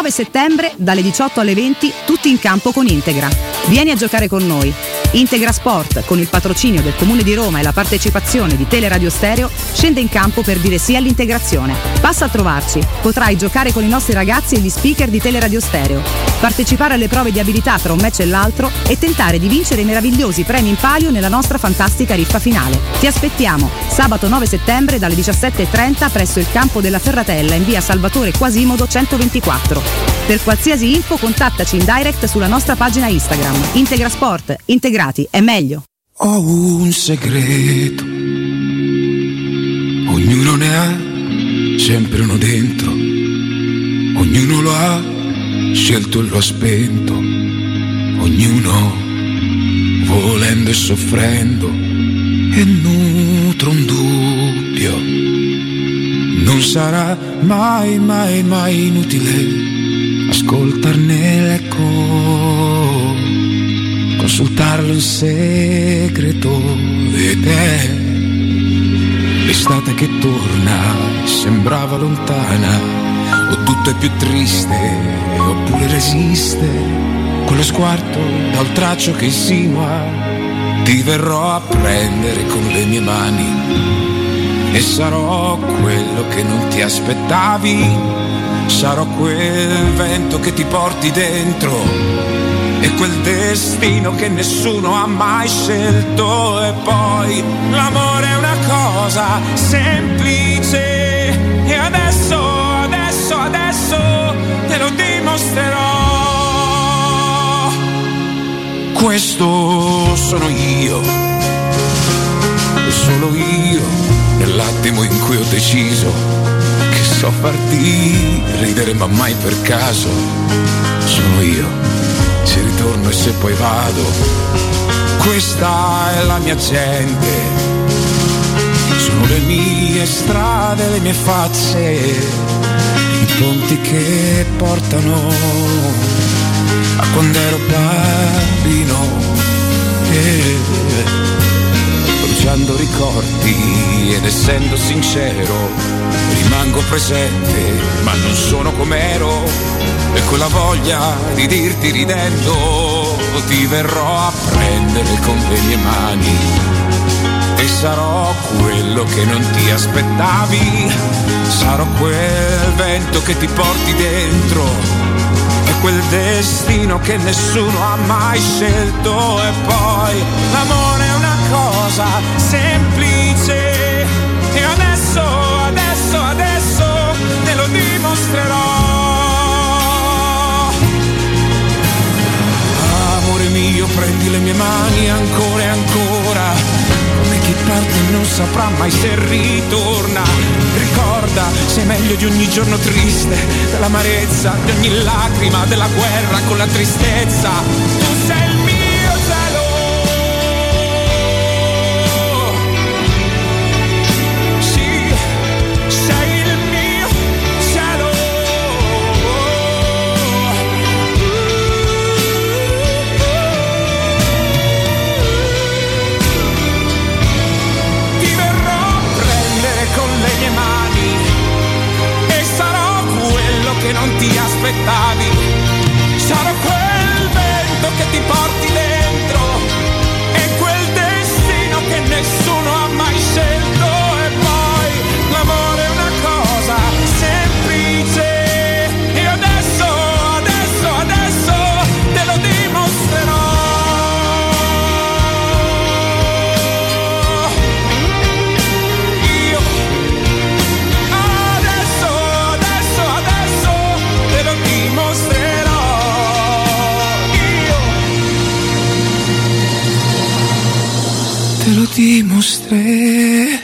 Sabato 9 settembre dalle 18 alle 20 tutti in campo con Integra. Vieni a giocare con noi. Integra Sport, con il patrocinio del Comune di Roma e la partecipazione di Teleradio Stereo, scende in campo per dire sì all'integrazione. Passa a trovarci. Potrai giocare con i nostri ragazzi e gli speaker di Teleradio Stereo, partecipare alle prove di abilità tra un match e l'altro e tentare di vincere i meravigliosi premi in palio nella nostra fantastica riffa finale. Ti aspettiamo sabato 9 settembre dalle 17.30 presso il campo della Ferratella in via Salvatore Quasimodo 124. Per qualsiasi info contattaci in direct sulla nostra pagina Instagram. Integra Sport, integrati è meglio. Ho un segreto, ognuno ne ha sempre uno dentro, ognuno lo ha scelto e lo ha spento, ognuno volendo e soffrendo e nutro un dubbio. Non sarà mai, mai, mai inutile ascoltarne l'eco, consultarlo in segreto ed è l'estate che torna, sembrava lontana, o tutto è più triste, oppure resiste, quello sguardo dal traccio che insinua ti verrò a prendere con le mie mani e sarò quello che non ti aspettavi, sarò quel vento che ti porti dentro e quel destino che nessuno ha mai scelto. E poi l'amore è una cosa semplice. E adesso, adesso, adesso te lo dimostrerò. Questo sono io, solo io, nell'attimo in cui ho deciso so farti ridere ma mai per caso. Sono io, se ritorno e se poi vado, questa è la mia gente. Sono le mie strade, le mie facce, i ponti che portano a quando ero bambino eh, bruciando ricordi ed essendo sincero rimango presente ma non sono com'ero e quella voglia di dirti ridendo ti verrò a prendere con le mie mani. E sarò quello che non ti aspettavi. Sarò quel vento che ti porti dentro. Quel destino che nessuno ha mai scelto. E poi l'amore è una cosa semplice. e adesso, adesso, adesso te lo dimostrerò. Amore mio, prendi le mie mani ancora e ancora chi parte non saprà mai se ritorna. Ricorda, sei meglio di ogni giorno triste, dell'amarezza, di ogni lacrima, della guerra con la tristezza. Tu sei il non ti aspettavi. Dimostrerò.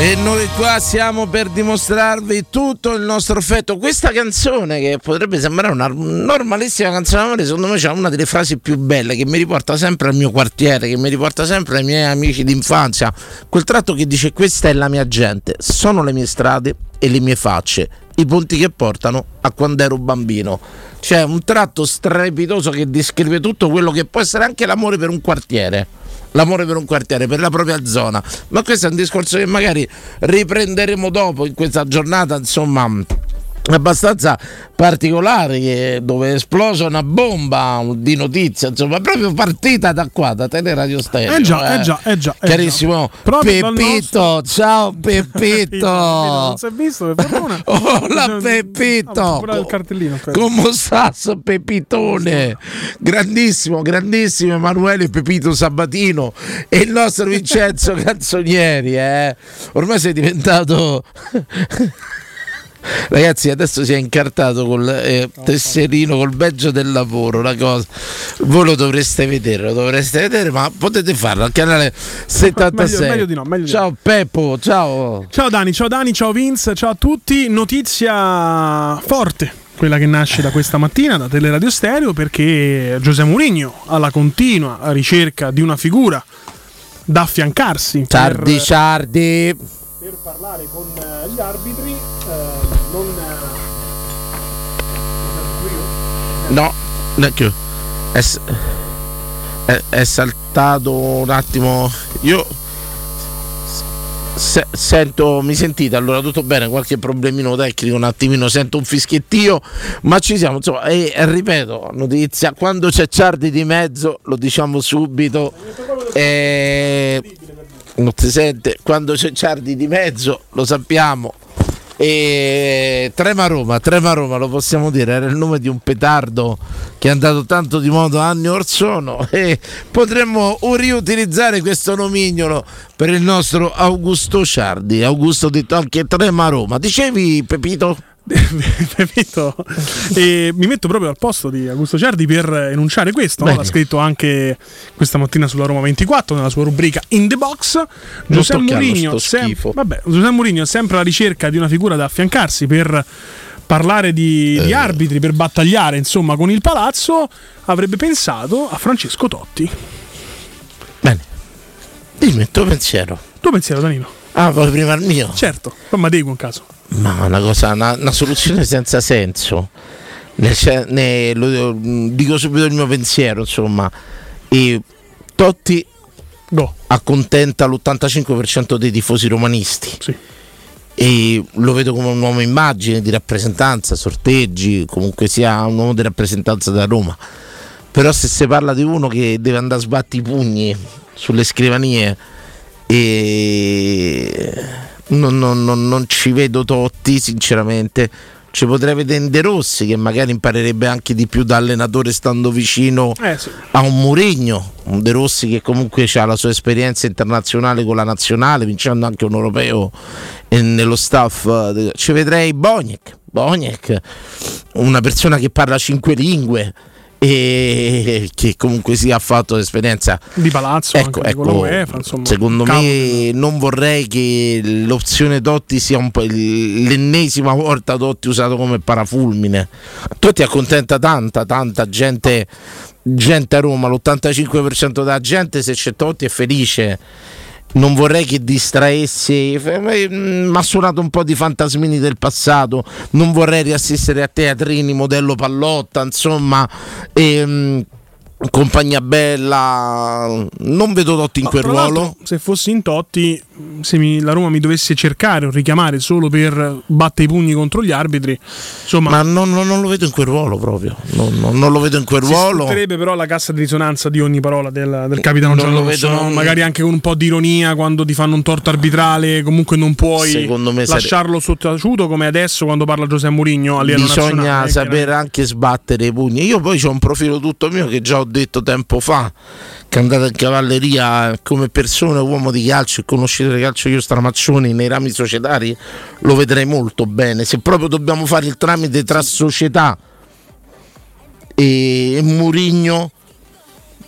E noi qua siamo per dimostrarvi tutto il nostro affetto. Questa canzone, che potrebbe sembrare una normalissima canzone d'amore, secondo me c'è una delle frasi più belle che mi riporta sempre al mio quartiere, che mi riporta sempre ai miei amici d'infanzia. Quel tratto che dice: Questa è la mia gente, sono le mie strade e le mie facce, i ponti che portano a quando ero bambino. C'è un tratto strepitoso che descrive tutto quello che può essere anche l'amore per un quartiere. l'amore per un quartiere, per la propria zona. Ma questo è un discorso che magari riprenderemo dopo in questa giornata, insomma abbastanza particolare dove è esplosa una bomba di notizia insomma proprio partita da qua da Teleradio Stereo eh già, eh. eh già, eh già eh carissimo già. Peppito nostro... ciao Peppito non si è visto per fortuna hola Peppito ah, il cartellino come stas Pepitone grandissimo grandissimo Emanuele Pepito Sabatino e il nostro Vincenzo Canzonieri eh. ormai sei diventato Ragazzi, adesso si è incartato col eh, tesserino, col badge del lavoro, una cosa. Voi lo dovreste vedere, lo dovreste vedere, ma potete farlo al canale 76. Meglio, meglio di no, meglio ciao di no. Peppo, ciao. Ciao Dani, ciao Dani, ciao Vince, ciao a tutti. Notizia forte quella che nasce da questa mattina da Teleradio Stereo perché Giuseppe Mourinho alla continua ricerca di una figura da affiancarsi Ciardi per... Ciardi per parlare con uh, gli arbitri uh, non uh, no neanche è, è, è, saltato un attimo. Io se, sento mi sentite? Allora tutto bene? Qualche problemino tecnico un attimino sento un fischiettio ma ci siamo insomma e, e ripeto notizia quando c'è Ciardi di mezzo lo diciamo subito e non si sente. Quando c'è Ciardi di mezzo lo sappiamo e Trema Roma, Trema Roma lo possiamo dire, era il nome di un petardo che è andato tanto di modo anni or sono e potremmo riutilizzare questo nomignolo per il nostro Augusto Ciardi. Augusto detto anche Trema Roma. Dicevi Pepito? Pepito, e mi metto proprio al posto di Augusto Ciardi per enunciare questo. No? L'ha scritto anche questa mattina sulla Roma 24 nella sua rubrica In the Box. Giuseppe Mourinho, sem- vabbè, Giuseppe Mourinho è sempre alla ricerca di una figura da affiancarsi per parlare di, eh. di, arbitri, per battagliare insomma con il palazzo. Avrebbe pensato a Francesco Totti. Bene, dimmi il tuo pensiero. Tuo pensiero, Danilo. Ah, poi prima il mio. Certo, poi Madego un caso. Ma una cosa, una, una soluzione senza senso. Ne, ne, lo, dico subito il mio pensiero, insomma. E Totti Go. accontenta l'85% dei tifosi romanisti. Sì. E lo vedo come un uomo immagine di rappresentanza, sorteggi, comunque sia un uomo di rappresentanza da Roma. Però se si parla di uno che deve andare a sbatti i pugni sulle scrivanie e non, non, non, non ci vedo Totti sinceramente. Ci potrei vedere De Rossi che magari imparerebbe anche di più da allenatore stando vicino eh, sì. a un Murigno un De Rossi che comunque ha la sua esperienza internazionale con la nazionale vincendo anche un europeo nello staff ci vedrei Boniek. Boniek una persona che parla cinque lingue e che comunque sia ha fatto l'esperienza. Di palazzo ecco, ecco UEFA, insomma, secondo me non vorrei che l'opzione Totti sia un po' l'ennesima volta Totti usato come parafulmine. Totti accontenta tanta tanta gente gente a Roma l'85% della gente se c'è Totti è felice non vorrei che distraessi, mi ha suonato un po' di fantasmini del passato, non vorrei riassistere a teatrini modello pallotta, insomma, e, ehm, compagnia bella, non vedo Totti in quel ruolo. Se fossi in Totti, se mi, la Roma mi dovesse cercare o richiamare solo per battere i pugni contro gli arbitri, insomma, ma non, non, non lo vedo in quel ruolo proprio. Non, non lo vedo in quel si ruolo. Sfrutterebbe però la cassa di risonanza di ogni parola del, del capitano Gianrosso, no? magari anche con un po' di ironia quando ti fanno un torto arbitrale, comunque non puoi lasciarlo sare... sottaciuto come adesso quando parla Giuseppe Mourinho Bisogna sapere anche sbattere i pugni. Io poi ho un profilo tutto mio che già ho detto tempo fa che andate in cavalleria come persona, uomo di calcio e conoscete il calcio io stramaccioni nei rami societari, lo vedrei molto bene. Se proprio dobbiamo fare il tramite tra società e Murigno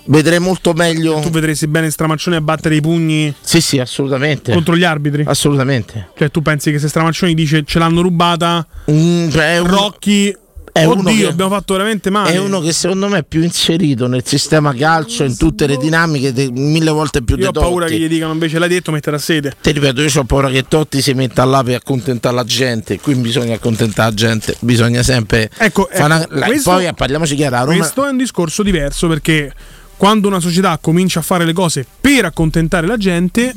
vedrei molto meglio. Tu vedresti bene Stramaccioni a battere i pugni? Sì, sì, assolutamente. Contro gli arbitri? Assolutamente. Cioè, tu pensi che se Stramaccioni dice ce l'hanno rubata, mm, cioè, Rocchi è Oddio, uno che, abbiamo fatto veramente male. È uno che secondo me è più inserito nel sistema calcio, in tutte le dinamiche, de, mille volte più Io ho paura che gli dicano invece l'hai detto, mettere a sede. Ti ripeto, io ho paura che Totti si metta là per accontentare la gente. Qui bisogna accontentare la gente, bisogna sempre. Ecco, ecco una, questo, poi parliamoci chiaro. Roma... Questo è un discorso diverso perché quando una società comincia a fare le cose per accontentare la gente,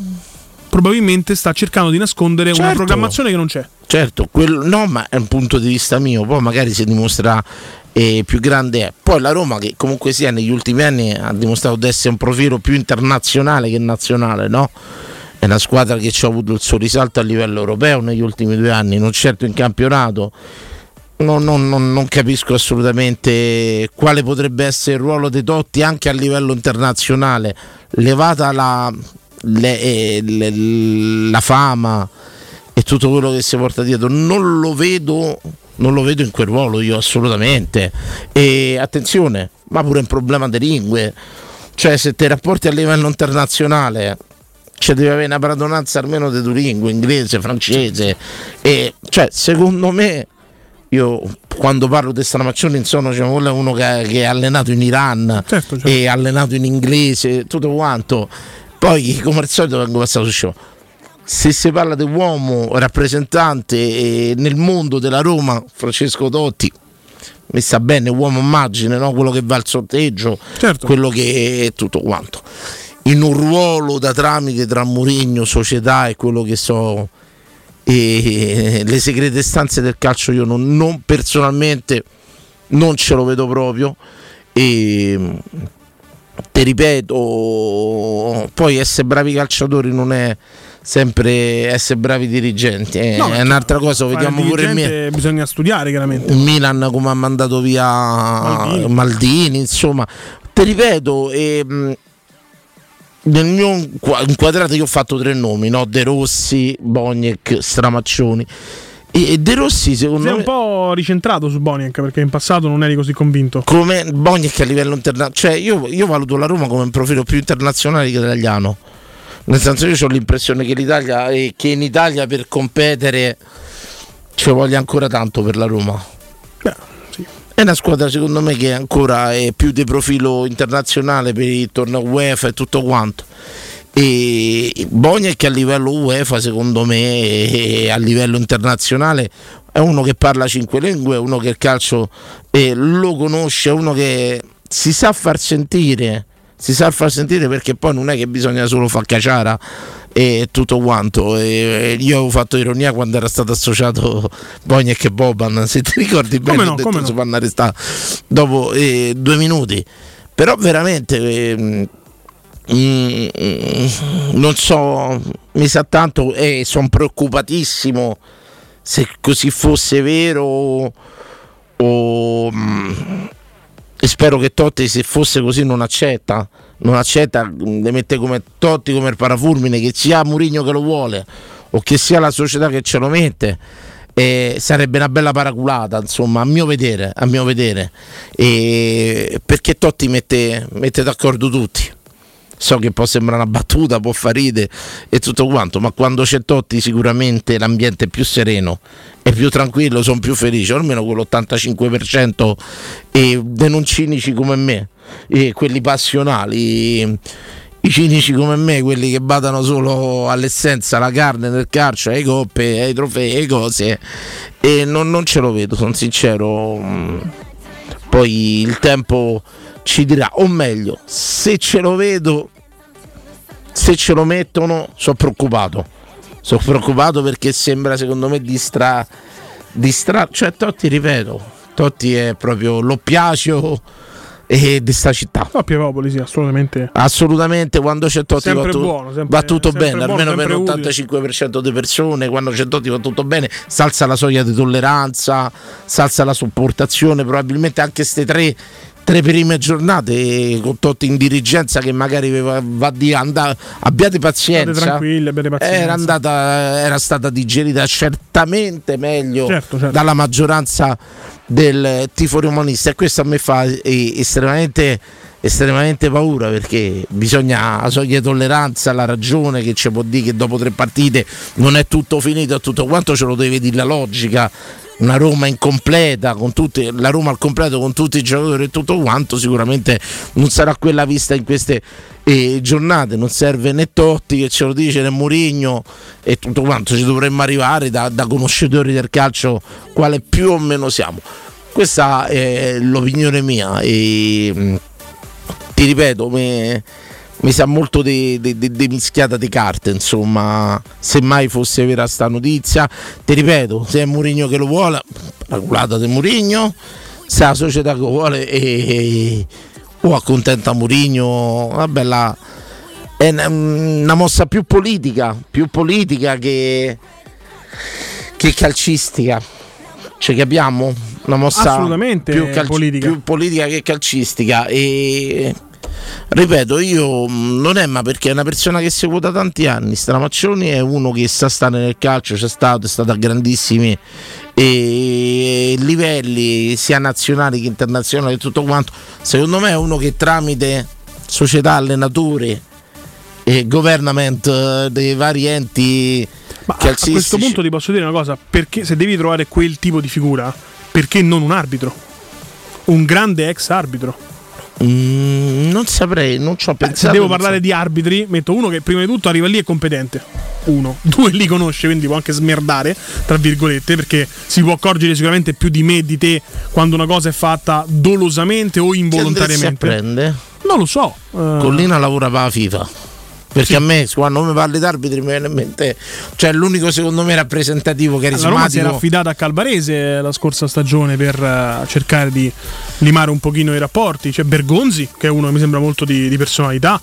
probabilmente sta cercando di nascondere certo. una programmazione che non c'è. Certo, quello, no, ma è un punto di vista mio, poi magari si dimostra eh, più grande è. Poi la Roma che comunque sia negli ultimi anni ha dimostrato di essere un profilo più internazionale che nazionale, no? È una squadra che ci ha avuto il suo risalto a livello europeo negli ultimi due anni, non certo in campionato non, non, non, non, capisco assolutamente quale potrebbe essere il ruolo dei Totti anche a livello internazionale, levata la, le, eh, le, la fama e tutto quello che si porta dietro, non lo vedo, non lo vedo in quel ruolo io assolutamente. E attenzione, ma pure un problema di lingue, cioè se ti rapporti a livello internazionale cioè deve avere una padronanza almeno di due lingue, inglese, francese. E cioè, secondo me, io quando parlo di Stramaccioni insomma c'è uno che, che, è allenato in Iran certo, certo. e allenato in inglese tutto quanto poi come al solito vengo passato su show se si parla di uomo rappresentante eh, nel mondo della Roma Francesco Totti mi sta bene uomo immagine no? quello che va al sorteggio certo. quello che è tutto quanto in un ruolo da tramite tra Mourinho, società e quello che so e le segrete stanze del calcio io non, non personalmente non ce lo vedo proprio e ti ripeto poi essere bravi calciatori non è sempre essere bravi dirigenti è, no, è un'altra cosa vediamo pure il mio bisogna studiare chiaramente Milan come ha mandato via Maldini, Maldini insomma ti ripeto e, nel mio inquadrato io ho fatto tre nomi, no? De Rossi, Boniek, Stramaccioni. E De Rossi secondo Sei me... un po' ricentrato su Boniek perché in passato non eri così convinto. Come Boniek a livello internazionale. Cioè io, io, valuto la Roma come un profilo più internazionale che italiano. Nel senso io ho l'impressione che l'Italia che in Italia per competere ci voglia ancora tanto per la Roma. Beh è una squadra secondo me che ancora è più di profilo internazionale per il torneo UEFA e tutto quanto. E Boniek a livello UEFA secondo me e a livello internazionale è uno che parla cinque lingue, uno che il calcio eh, lo conosce, uno che si sa far sentire, si sa far sentire perché poi non è che bisogna solo far caciara e tutto quanto. E io avevo fatto ironia quando era stato associato Bognac e Boban, se ti ricordi bene, come no, ho detto no. si fanno arrestare dopo eh, due minuti. Però veramente eh, mm, non so, mi sa tanto e sono preoccupatissimo se così fosse vero o... Mm, e spero che Totti se fosse così non accetta non accetta, le mette come Totti come il parafulmine, che sia Murigno che lo vuole o che sia la società che ce lo mette. Eh, sarebbe una bella paraculata, insomma, a mio vedere, a mio vedere. E perché Totti mette, mette d'accordo tutti. So che può sembrare una battuta, può far ride e tutto quanto, ma quando c'è Totti sicuramente l'ambiente è più sereno, è più tranquillo, sono più felice, almeno con l'85% e non cinici come me quelli passionali, i cinici come me, quelli che badano solo all'essenza, alla carne del calcio, ai coppe, ai trofei, ai cose, e non, non ce lo vedo, sono sincero. Poi il tempo ci dirà, o meglio, se ce lo vedo, se ce lo mettono, sono preoccupato. Sono preoccupato perché sembra secondo me distra, distra cioè Totti ripeto, Totti è proprio l'oppiacio e di sta città. No, Pievopoli, sì, assolutamente. Assolutamente, quando c'è Totti va, tu- buono, sempre, va tutto bene, buono, almeno per l'85% di persone, quando c'è Totti va tutto bene, salza la soglia di tolleranza, salza la sopportazione, probabilmente anche queste tre tre prime giornate con Totti in dirigenza che magari va, va di andare abbiate pazienza, abbiate pazienza. Era, andata, era stata digerita certamente meglio certo, certo. dalla maggioranza del tifo romanista e questo a me fa estremamente estremamente paura perché bisogna la soglia di tolleranza, la ragione che ci può dire che dopo tre partite non è tutto finito, tutto quanto ce lo deve dire la logica, una Roma incompleta, con tutti, la Roma al completo con tutti i giocatori e tutto quanto, sicuramente non sarà quella vista in queste eh, giornate. Non serve né Totti che ce lo dice né Murigno e tutto quanto, ci dovremmo arrivare da, da conoscitori del calcio quale più o meno siamo. Questa è l'opinione mia. E, ti ripeto, mi, mi sa molto di, mischiata di carte, insomma, se mai fosse vera sta notizia. Ti ripeto, se è Murigno che lo vuole, la culata di Murigno, se la società che lo vuole e, o accontenta Murigno, vabbè la, è una mossa più politica, più politica che, che calcistica. Ci capiamo? Una mossa Assolutamente più, cal- politica. più politica che calcistica e ripeto io mm, non è ma perché è una persona che seguo da tanti anni. Stramaccioni è uno che sa stare nel calcio c'è stato è stato a grandissimi e livelli sia nazionali che internazionali e tutto quanto. Secondo me è uno che tramite società allenatori e government eh, dei vari enti ma a questo punto ti posso dire una cosa perché se devi trovare quel tipo di figura perché non un arbitro? Un grande ex arbitro Mm, non saprei, non ci ho pensato. Se devo parlare so. di arbitri, metto uno che prima di tutto arriva lì e competente. Uno, due li conosce, quindi può anche smerdare, tra virgolette, perché si può accorgere sicuramente più di me e di te quando una cosa è fatta dolosamente o involontariamente. Che prende? Non lo so. Uh... Collina lavora per la FIFA. Perché sì. a me quando mi parli d'arbitri mi viene in mente, cioè l'unico secondo me rappresentativo che La Roma si era affidata a Calvarese la scorsa stagione per uh, cercare di limare un pochino i rapporti. C'è Bergonzi, che è uno che mi sembra molto di, di personalità.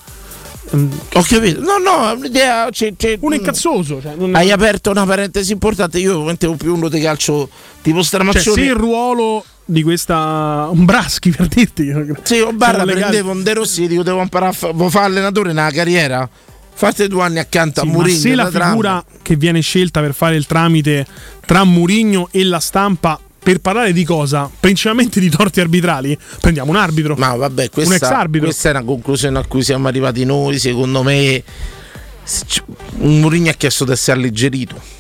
Mm, ho capito, no, no, un'idea. C'è, c'è, un incazzoso. Cioè, non... Hai aperto una parentesi importante. Io mettevo più uno di calcio tipo Stramaccioni. Cioè, se il ruolo di questa un Braschi per dirti sì o barra prendevo un De Rossi dico devo imparare a fa, fare allenatore nella carriera fate due anni accanto sì, a Murigno se la figura che viene scelta per fare il tramite tra Murigno e la stampa per parlare di cosa? Principalmente di torti arbitrali? Prendiamo un arbitro. Ma vabbè, questa, un ex arbitro. questa è una conclusione a cui siamo arrivati noi. Secondo me, Murigno ha chiesto di essere alleggerito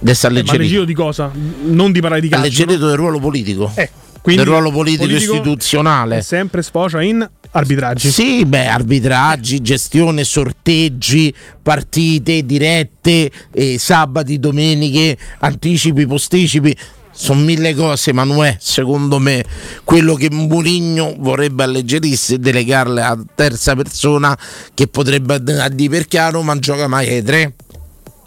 Adesso alleggerito. Eh, di cosa? Non di parlare di calcio. Alleggerito no? del ruolo politico. Eh, del ruolo politico, politico istituzionale. Sempre sfocia in arbitraggi. Sì, beh, arbitraggi, gestione, sorteggi, partite dirette, eh, sabati, domeniche, anticipi, posticipi. Sono mille cose, ma non è secondo me quello che Mourinho vorrebbe alleggerirsi e delegarle a terza persona che potrebbe dire perché a Roma non gioca mai ai tre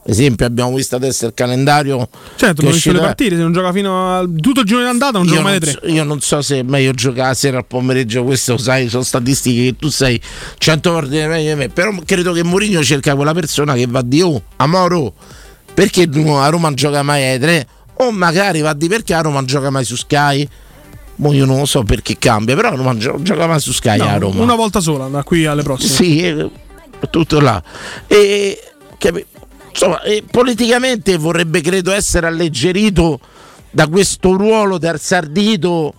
esempio abbiamo visto adesso il calendario certo non visto le partite se non gioca fino a tutto il giorno di andata non io gioca mai tre so, io non so se è meglio giocare a sera al pomeriggio questo sai sono statistiche che tu sei 100 volte meglio di me però credo che Mourinho cerca quella persona che va di oh Amoro perché a Roma non gioca mai ai tre o magari va di perché a Roma non gioca mai su Sky Mo io non lo so perché cambia, però non gioca mai su Sky no, a Roma. Una volta sola, da qui alle prossime. Sì, tutto là. E, insomma, politicamente vorrebbe credo essere alleggerito da questo ruolo terzardito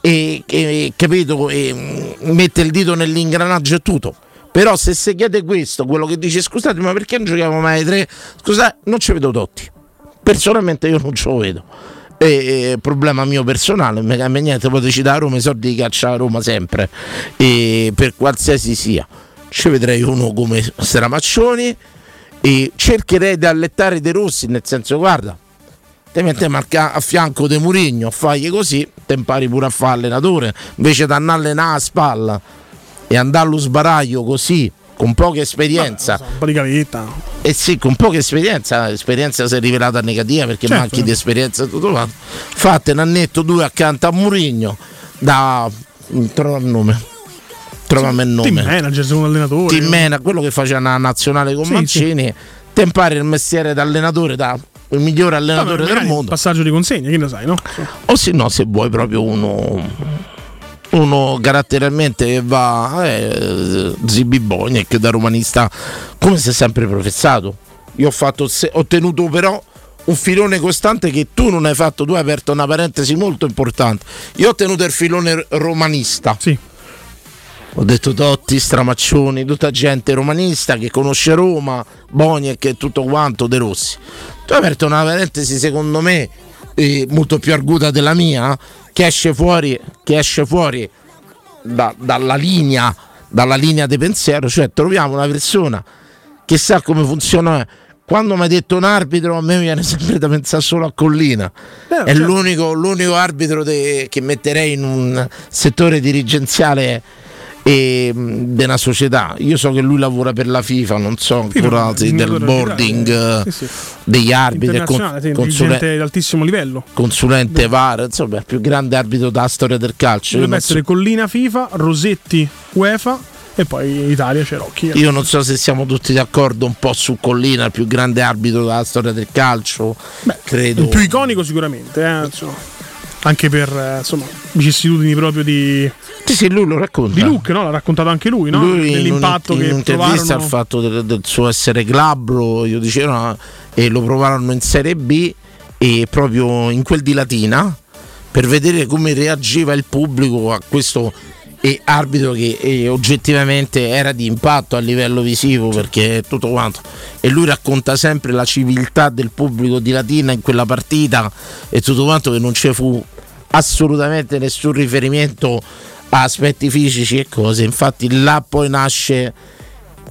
e, e capito e mm, mette il dito nell'ingranaggio e tutto. Però se si chiede questo quello che dice scusate ma perché non giochiamo mai ai tre? Scusate non ci vedo Totti. Personalmente io non ce lo vedo. E, problema mio personale mi cambia niente poi citare a Roma i soldi di caccia a Roma sempre. E per qualsiasi sia. Ci vedrei uno come Stramaccioni e cercherei di allettare De Rossi nel senso guarda te mettiamo a fianco di Murigno fai così te impari pure a fare allenatore invece di andare allenare a spalla e andare allo sbaraglio così con poca esperienza. Vabbè, un po' di e sì con poca esperienza l'esperienza si è rivelata negativa perché certo. manchi di esperienza e tutto quanto. Fate un annetto due accanto a Murigno da trova il nome trovami il nome. Team manager, un allenatore. Team manager, quello che faceva una nazionale con sì, Mancini. Sì. Te impari il mestiere da allenatore, da il migliore allenatore Vabbè, del mondo. Passaggio di consegna, che ne sai, no? O se no, se vuoi proprio uno uno caratterialmente che va eh, Zibi Boniek da romanista come si è sempre professato io ho fatto ho tenuto però un filone costante che tu non hai fatto tu hai aperto una parentesi molto importante io ho tenuto il filone romanista sì ho detto Totti, Stramaccioni, tutta gente romanista che conosce Roma, Boniek e tutto quanto, De Rossi. Tu hai aperto una parentesi secondo me eh, molto più arguta della mia, che esce fuori, che esce fuori da, dalla linea dalla linea di pensiero, cioè troviamo una persona che sa come funziona. Quando mi hai detto un arbitro, a me viene sempre da pensare solo a Collina. Beh, è certo. l'unico, l'unico, arbitro de, che metterei in un settore dirigenziale e della società. Io so che lui lavora per la FIFA, non so ancora sì, del boarding sì, sì. degli arbitri, con, sì, consulente di altissimo livello. Consulente Beh. VAR, insomma, il più grande arbitro della storia del calcio. Dovrebbe essere so. Collina FIFA, Rosetti UEFA e poi Italia c'è Rocchi. Io non so se siamo tutti d'accordo un po' su Collina, il più grande arbitro della storia del calcio. Beh, credo. Il più iconico sicuramente, eh, anche per eh, insomma, vicissitudini proprio di. Sì, sì, lui lo racconta. Di Luke, no? L'ha raccontato anche lui, no? Lui Dell'impatto in, in che un'intervista al fatto del, del, suo essere glabro, io dicevo, e lo provarono in Serie B e proprio in quel di Latina per vedere come reagiva il pubblico a questo e arbitro che eh, oggettivamente era di impatto a livello visivo perché tutto quanto e lui racconta sempre la civiltà del pubblico di Latina in quella partita e tutto quanto che non ci fu assolutamente nessun riferimento a aspetti fisici e cose infatti là poi nasce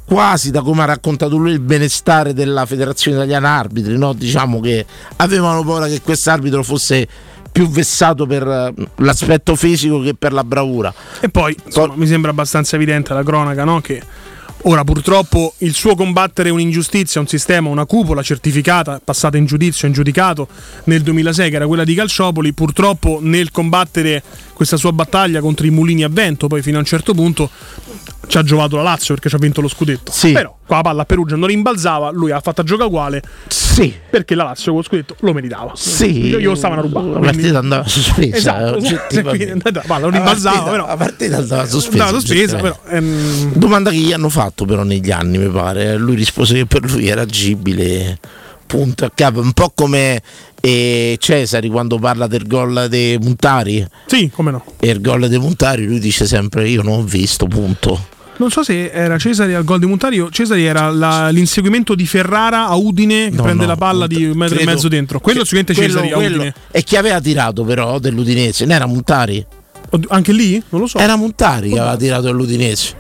quasi da come ha raccontato lui il benestare della federazione italiana arbitri no? diciamo che avevano paura che quest'arbitro fosse più vessato per eh, l'aspetto fisico che per la bravura. E poi insomma, mi sembra abbastanza evidente la cronaca no? che Ora purtroppo il suo combattere un'ingiustizia, un sistema, una cupola certificata, passata in giudizio, in giudicato nel 2006 che era quella di Calciopoli, purtroppo nel combattere questa sua battaglia contro i mulini a vento, poi fino a un certo punto ci ha giocato la Lazio perché ci ha vinto lo scudetto. Sì. Però qua la palla a Perugia non rimbalzava, lui ha fatto gioca uguale. Sì. Perché la Lazio con lo scudetto lo meritava. Sì. Io, io lo stavano rubando. La partita andava sospesa. Esatto. la palla non rimbalzava, però. La partita andava sospesa. Andava sospesa, però. Ehm... Domanda che gli hanno fatto però negli anni, mi pare. Lui rispose che per lui era agibile punto a capo, un po' come eh, Cesari quando parla del gol dei Montari. Sì, come no. E il gol dei Montari lui dice sempre io non ho visto, punto. Non so se era Cesari al gol di Montario. Cesari era la, l'inseguimento di Ferrara a Udine che no, prende no, la palla di un metro e mezzo dentro. Quello sicuramente Cesari quello, a Udine. E chi aveva tirato però dell'Udinese? Non era Montari? Anche lì? Non lo so. Era Montari che aveva tirato dell'Udinese.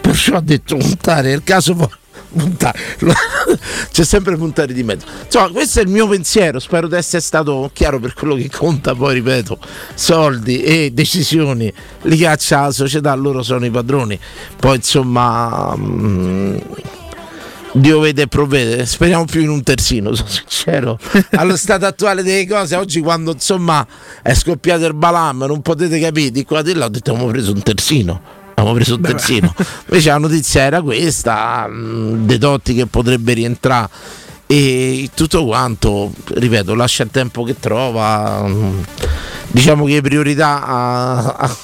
Perciò ha detto Montari, nel caso poi puntare. C'è sempre puntare di mezzo. Insomma, questo è il mio pensiero. Spero di essere stato chiaro per quello che conta. Poi ripeto, soldi e decisioni li caccia la società, loro sono i padroni. Poi insomma. Mh, mm, Dio vede e provvede, speriamo più in un terzino, sono sincero. Allo stato attuale delle cose, oggi quando insomma è scoppiato il balam, non potete capire, di qua di là ho detto abbiamo preso un terzino abbiamo preso un terzino. Invece la notizia era questa, mm, De Totti che potrebbe rientrare e tutto quanto, ripeto, lascia il tempo che trova. Mm, diciamo che priorità a, a,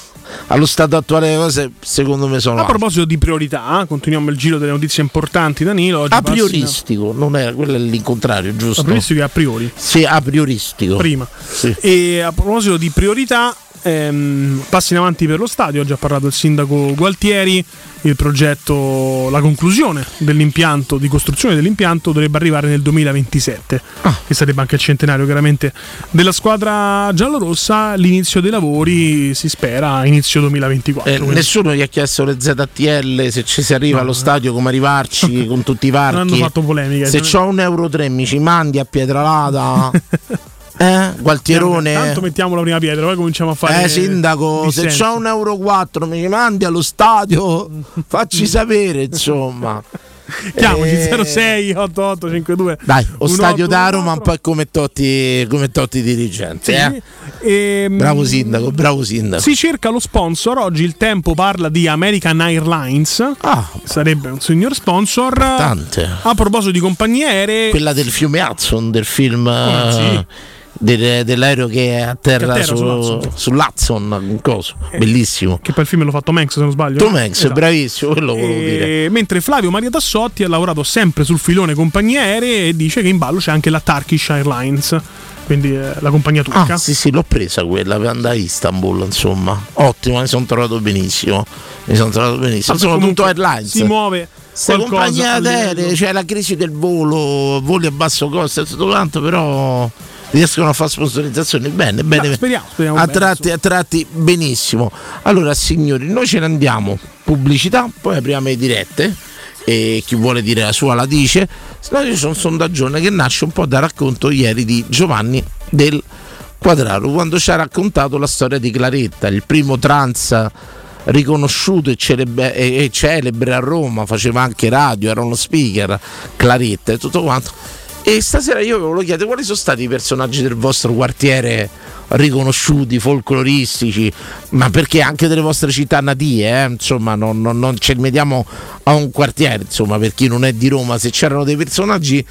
allo stato attuale delle cose secondo me sono a proposito di priorità continuiamo il giro delle notizie importanti Danilo a prioristico passino... non è quello è l'incontrario giusto a prioristico è a priori sì a prioristico prima sì. e a proposito di priorità Ehm, passi in avanti per lo stadio, ha già parlato il sindaco Gualtieri, il progetto, la conclusione dell'impianto, di costruzione dell'impianto dovrebbe arrivare nel 2027, ah. che sarebbe anche il centenario chiaramente della squadra giallorossa, l'inizio dei lavori si spera inizio 2024. Eh, nessuno gli ha chiesto le ZTL se ci si arriva no. allo stadio come arrivarci con tutti i varchi. Non hanno fatto polemica. Se c'ho un euro 3 mi ci mandi a Pietralata. Eh, Gualtierone. Tanto mettiamo la prima pietra, poi cominciamo a fare. Eh, sindaco, se c'ho un euro 4 mi mandi allo stadio, facci sapere, insomma. Chiamaci eh... 06 8852 Dai, o stadio da Roma un po' come Totti, come Totti dirigenti. Sì. Eh? Ehm, bravo sindaco, bravo sindaco. Si cerca lo sponsor. Oggi il tempo parla di American Airlines. Ah, sarebbe un signor sponsor. Importante. A proposito di compagnie aeree, quella del fiume Hudson del film. Oh, sì del, dell'aereo che atterra, che atterra su, sull'Hudson, un coso, eh, bellissimo. Che poi il film l'ho fatto Manx se non sbaglio. Tom Hanks, esatto. bravissimo, quello volevo e... dire. Mentre Flavio Maria Tassotti ha lavorato sempre sul filone compagnie aeree e dice che in ballo c'è anche la Turkish Airlines quindi eh, la compagnia turca. Ah, sì, sì, l'ho presa quella per andare a Istanbul, insomma. Ottimo, mi sono trovato benissimo. Mi sono trovato benissimo. Insomma, tutto Airlines. Si muove. Queste compagnie aeree, c'è cioè la crisi del volo, voli a basso costo e tutto quanto, però riescono a fare sponsorizzazioni bene, bene. No, speriamo, speriamo a, tratti, a tratti benissimo. Allora, signori, noi ce ne andiamo. Pubblicità, poi apriamo le dirette e chi vuole dire la sua la dice. Se no, c'è un sondaggio che nasce un po' da racconto ieri di Giovanni del Quadraro quando ci ha raccontato la storia di Claretta, il primo trans riconosciuto e celebre, e, e celebre a Roma, faceva anche radio, era uno speaker, claretta e tutto quanto. E stasera io ve lo chiedo quali sono stati i personaggi del vostro quartiere riconosciuti, folcloristici, ma perché anche delle vostre città natie, eh? insomma, non, non, non ci rimediamo a un quartiere, insomma, per chi non è di Roma, se c'erano dei personaggi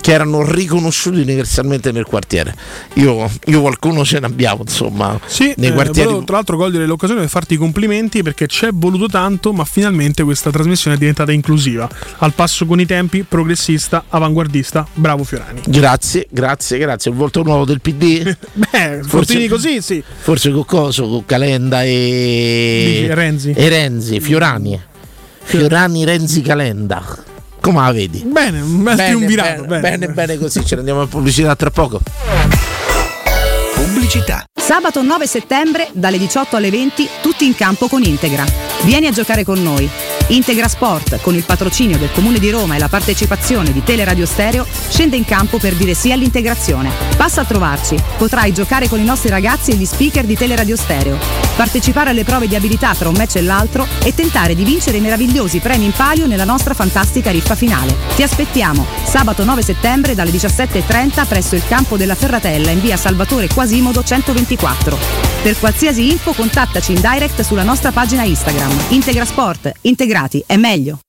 che erano riconosciuti universalmente nel quartiere. Io, io qualcuno ce ne abbiamo, insomma, sì, nei eh, quartieri. Volevo, tra l'altro cogliere l'occasione per farti i complimenti perché ci è voluto tanto, ma finalmente questa trasmissione è diventata inclusiva, al passo con i tempi, progressista, avanguardista, bravo Fiorani. Grazie, grazie, grazie. Il volto nuovo del PD? Beh, forse così, sì. Forse con coso, con Calenda e... e Renzi. E Renzi, Fiorani. Fiorani Renzi Calenda. Come la vedi? Bene, bene, triunvirato. Bene, bene, bene, bene così. Ce ne andiamo a pubblicità tra poco. Pubblicità. Sabato 9 settembre dalle 18 alle 20 tutti in campo con Integra. Vieni a giocare con noi. Integra Sport, con il patrocinio del Comune di Roma e la partecipazione di Teleradio Stereo, scende in campo per dire sì all'integrazione. Passa a trovarci. Potrai giocare con i nostri ragazzi e gli speaker di Teleradio Stereo, partecipare alle prove di abilità tra un match e l'altro e tentare di vincere i meravigliosi premi in palio nella nostra fantastica riffa finale. Ti aspettiamo sabato 9 settembre dalle 17.30 presso il campo della Ferratella in via Salvatore Quasimodo 124. Per qualsiasi info contattaci in direct sulla nostra pagina Instagram. Integra Sport. Integra integrati è meglio.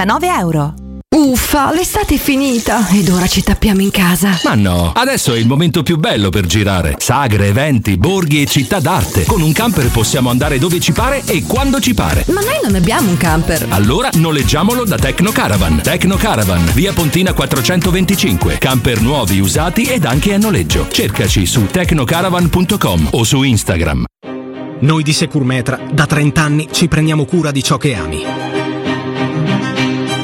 299 euro. Uffa, l'estate è finita ed ora ci tappiamo in casa. Ma no, adesso è il momento più bello per girare. Sagre, eventi, borghi e città d'arte. Con un camper possiamo andare dove ci pare e quando ci pare. Ma noi non abbiamo un camper. Allora noleggiamolo da Tecno Caravan. Tecno Caravan, via Pontina 425. Camper nuovi, usati ed anche a noleggio. Cercaci su tecnocaravan.com o su Instagram. Noi di Securmetra da 30 anni ci prendiamo cura di ciò che ami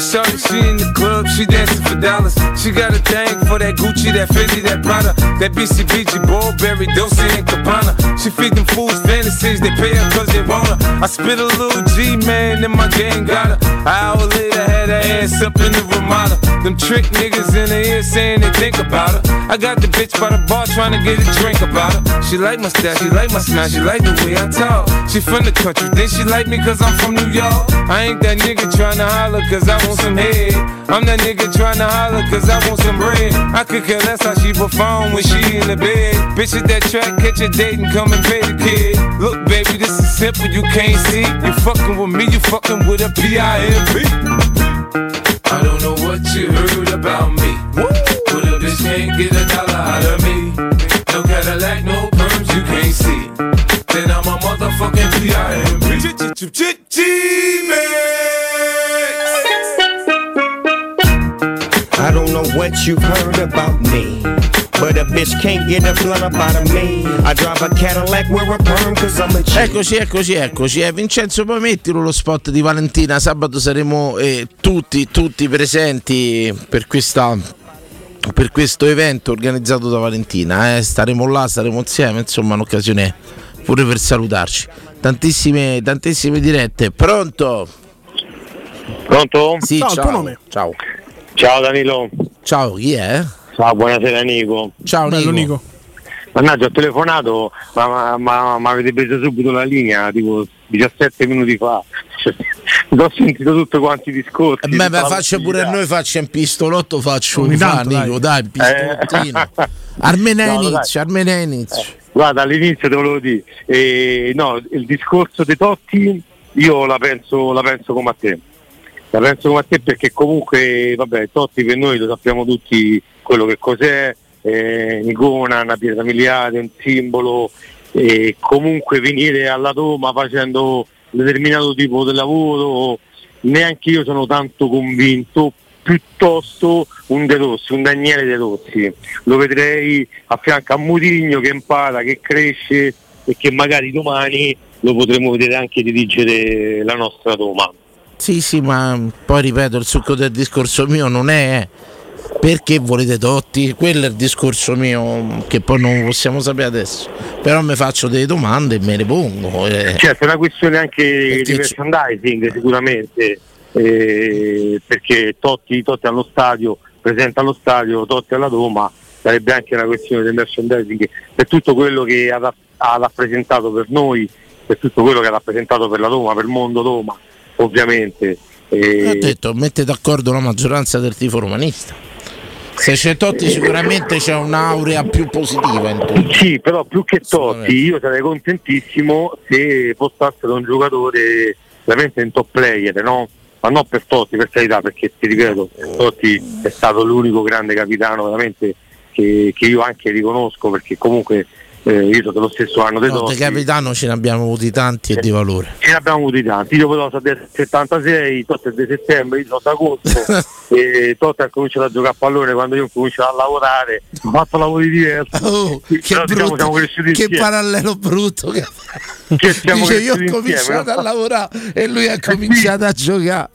She in the club, she dancing for dollars. She got a thing for that Gucci, that Fendi, that Prada, that BCBG, Burberry, Dolce and Gabbana. She feed them fools fantasies, they pay her cause they want her. I spit a little G, man, and my gang got her. An hour later, had her ass up in the Ramada. Them trick niggas in the ear saying they think about her. I got the bitch by the bar trying to get a drink about her. She like my style, she like my smile, she like the way I talk. She from the country, then she like me cause I'm from New York. I ain't that nigga trying to holler cause I want some head. I'm that nigga trying to holler cause I want some bread. I could care less how she perform when she in the bed. Bitch at that track, catch a date and come and pay the kid. Look, baby, this is simple, you can't see. You fucking with me, you fucking with a P-I-M-P. I don't know what you heard about me. But a bitch can't get a dollar out of me. No Cadillac, no perms, you can't see. Then I'm a motherfucking P-I-M-P. What you've heard about me. But a bitch can't get a blunt up out of me. I drive a Cadillac, wear a perm cause I'm a G. Eccoci, eccoci, eccoci. Eh, Vincenzo, poi mettilo lo spot di Valentina. Sabato saremo eh, tutti, tutti presenti per questa per questo evento organizzato da Valentina. Eh. Staremo là, staremo insieme, insomma, un'occasione pure per salutarci. Tantissime, tantissime dirette. Pronto? Pronto? Sì, ciao. ciao. Ciao. Danilo. Ciao, chi è? Ciao, buonasera Nico. Ciao Bello Nico. Mannaggia, ho telefonato, ma, ma, ma, ma avete preso subito la linea, tipo 17 minuti fa. Cioè, ho sentito tutti quanti i discorsi. Eh, beh, beh, faccio pure possibilità. noi, faccio un pistolotto, faccio un tanto, Nico, dai, un pistolottino. Eh. Armena No, dai. Armena inizio. Guarda, all'inizio te volevo dire, eh, no, il discorso dei Totti io la penso, la penso come a te. La penso come a te perché comunque, vabbè, Totti per noi lo sappiamo tutti quello che cos'è, eh, Nicona, una pietra miliare, un simbolo, e comunque venire alla Roma facendo un determinato tipo di lavoro, neanche io sono tanto convinto, piuttosto un De Rossi, un Daniele De Rossi. Lo vedrei a fianco a Mutigno che impara, che cresce e che magari domani lo potremo vedere anche dirigere la nostra Roma. Sì, sì, ma poi ripeto, il succo del discorso mio non è perché volete Totti, quello è il discorso mio che poi non possiamo sapere adesso. Però mi faccio delle domande e me le pongo. eh. Certo, è una questione anche Perché di merchandising sicuramente, eh, perché Totti, Totti allo stadio, presenta allo stadio, Totti alla Roma, sarebbe anche una questione del merchandising per tutto quello che ha, ha rappresentato per noi, per tutto quello che ha rappresentato per la Roma, per il mondo Roma, ovviamente. Eh, Ho detto, mette d'accordo la maggioranza del tifo romanista. Se c'è Totti sicuramente c'è un'aurea più positiva intorno. Sì, però più che Totti io sarei contentissimo se fosse un giocatore veramente un top player, no? Ma non per Totti, per carità, perché ti ripeto, Totti è stato l'unico grande capitano veramente che, che io anche riconosco perché comunque eh, io sono dello stesso anno di No, Totti. di capitano ce ne abbiamo avuti tanti e di valore. Ce ne abbiamo avuti tanti, io però sono del 76, Totti è del settembre, io sono d'agosto e Totti ha cominciato a giocare a pallone quando io ho cominciato a lavorare, ho fatto lavori diversi. Oh, che, Però, diciamo, brutto, cresciuti che insieme. parallelo brutto che Che siamo dice io ho cominciato insieme, a lavorare e lui ha cominciato a giocare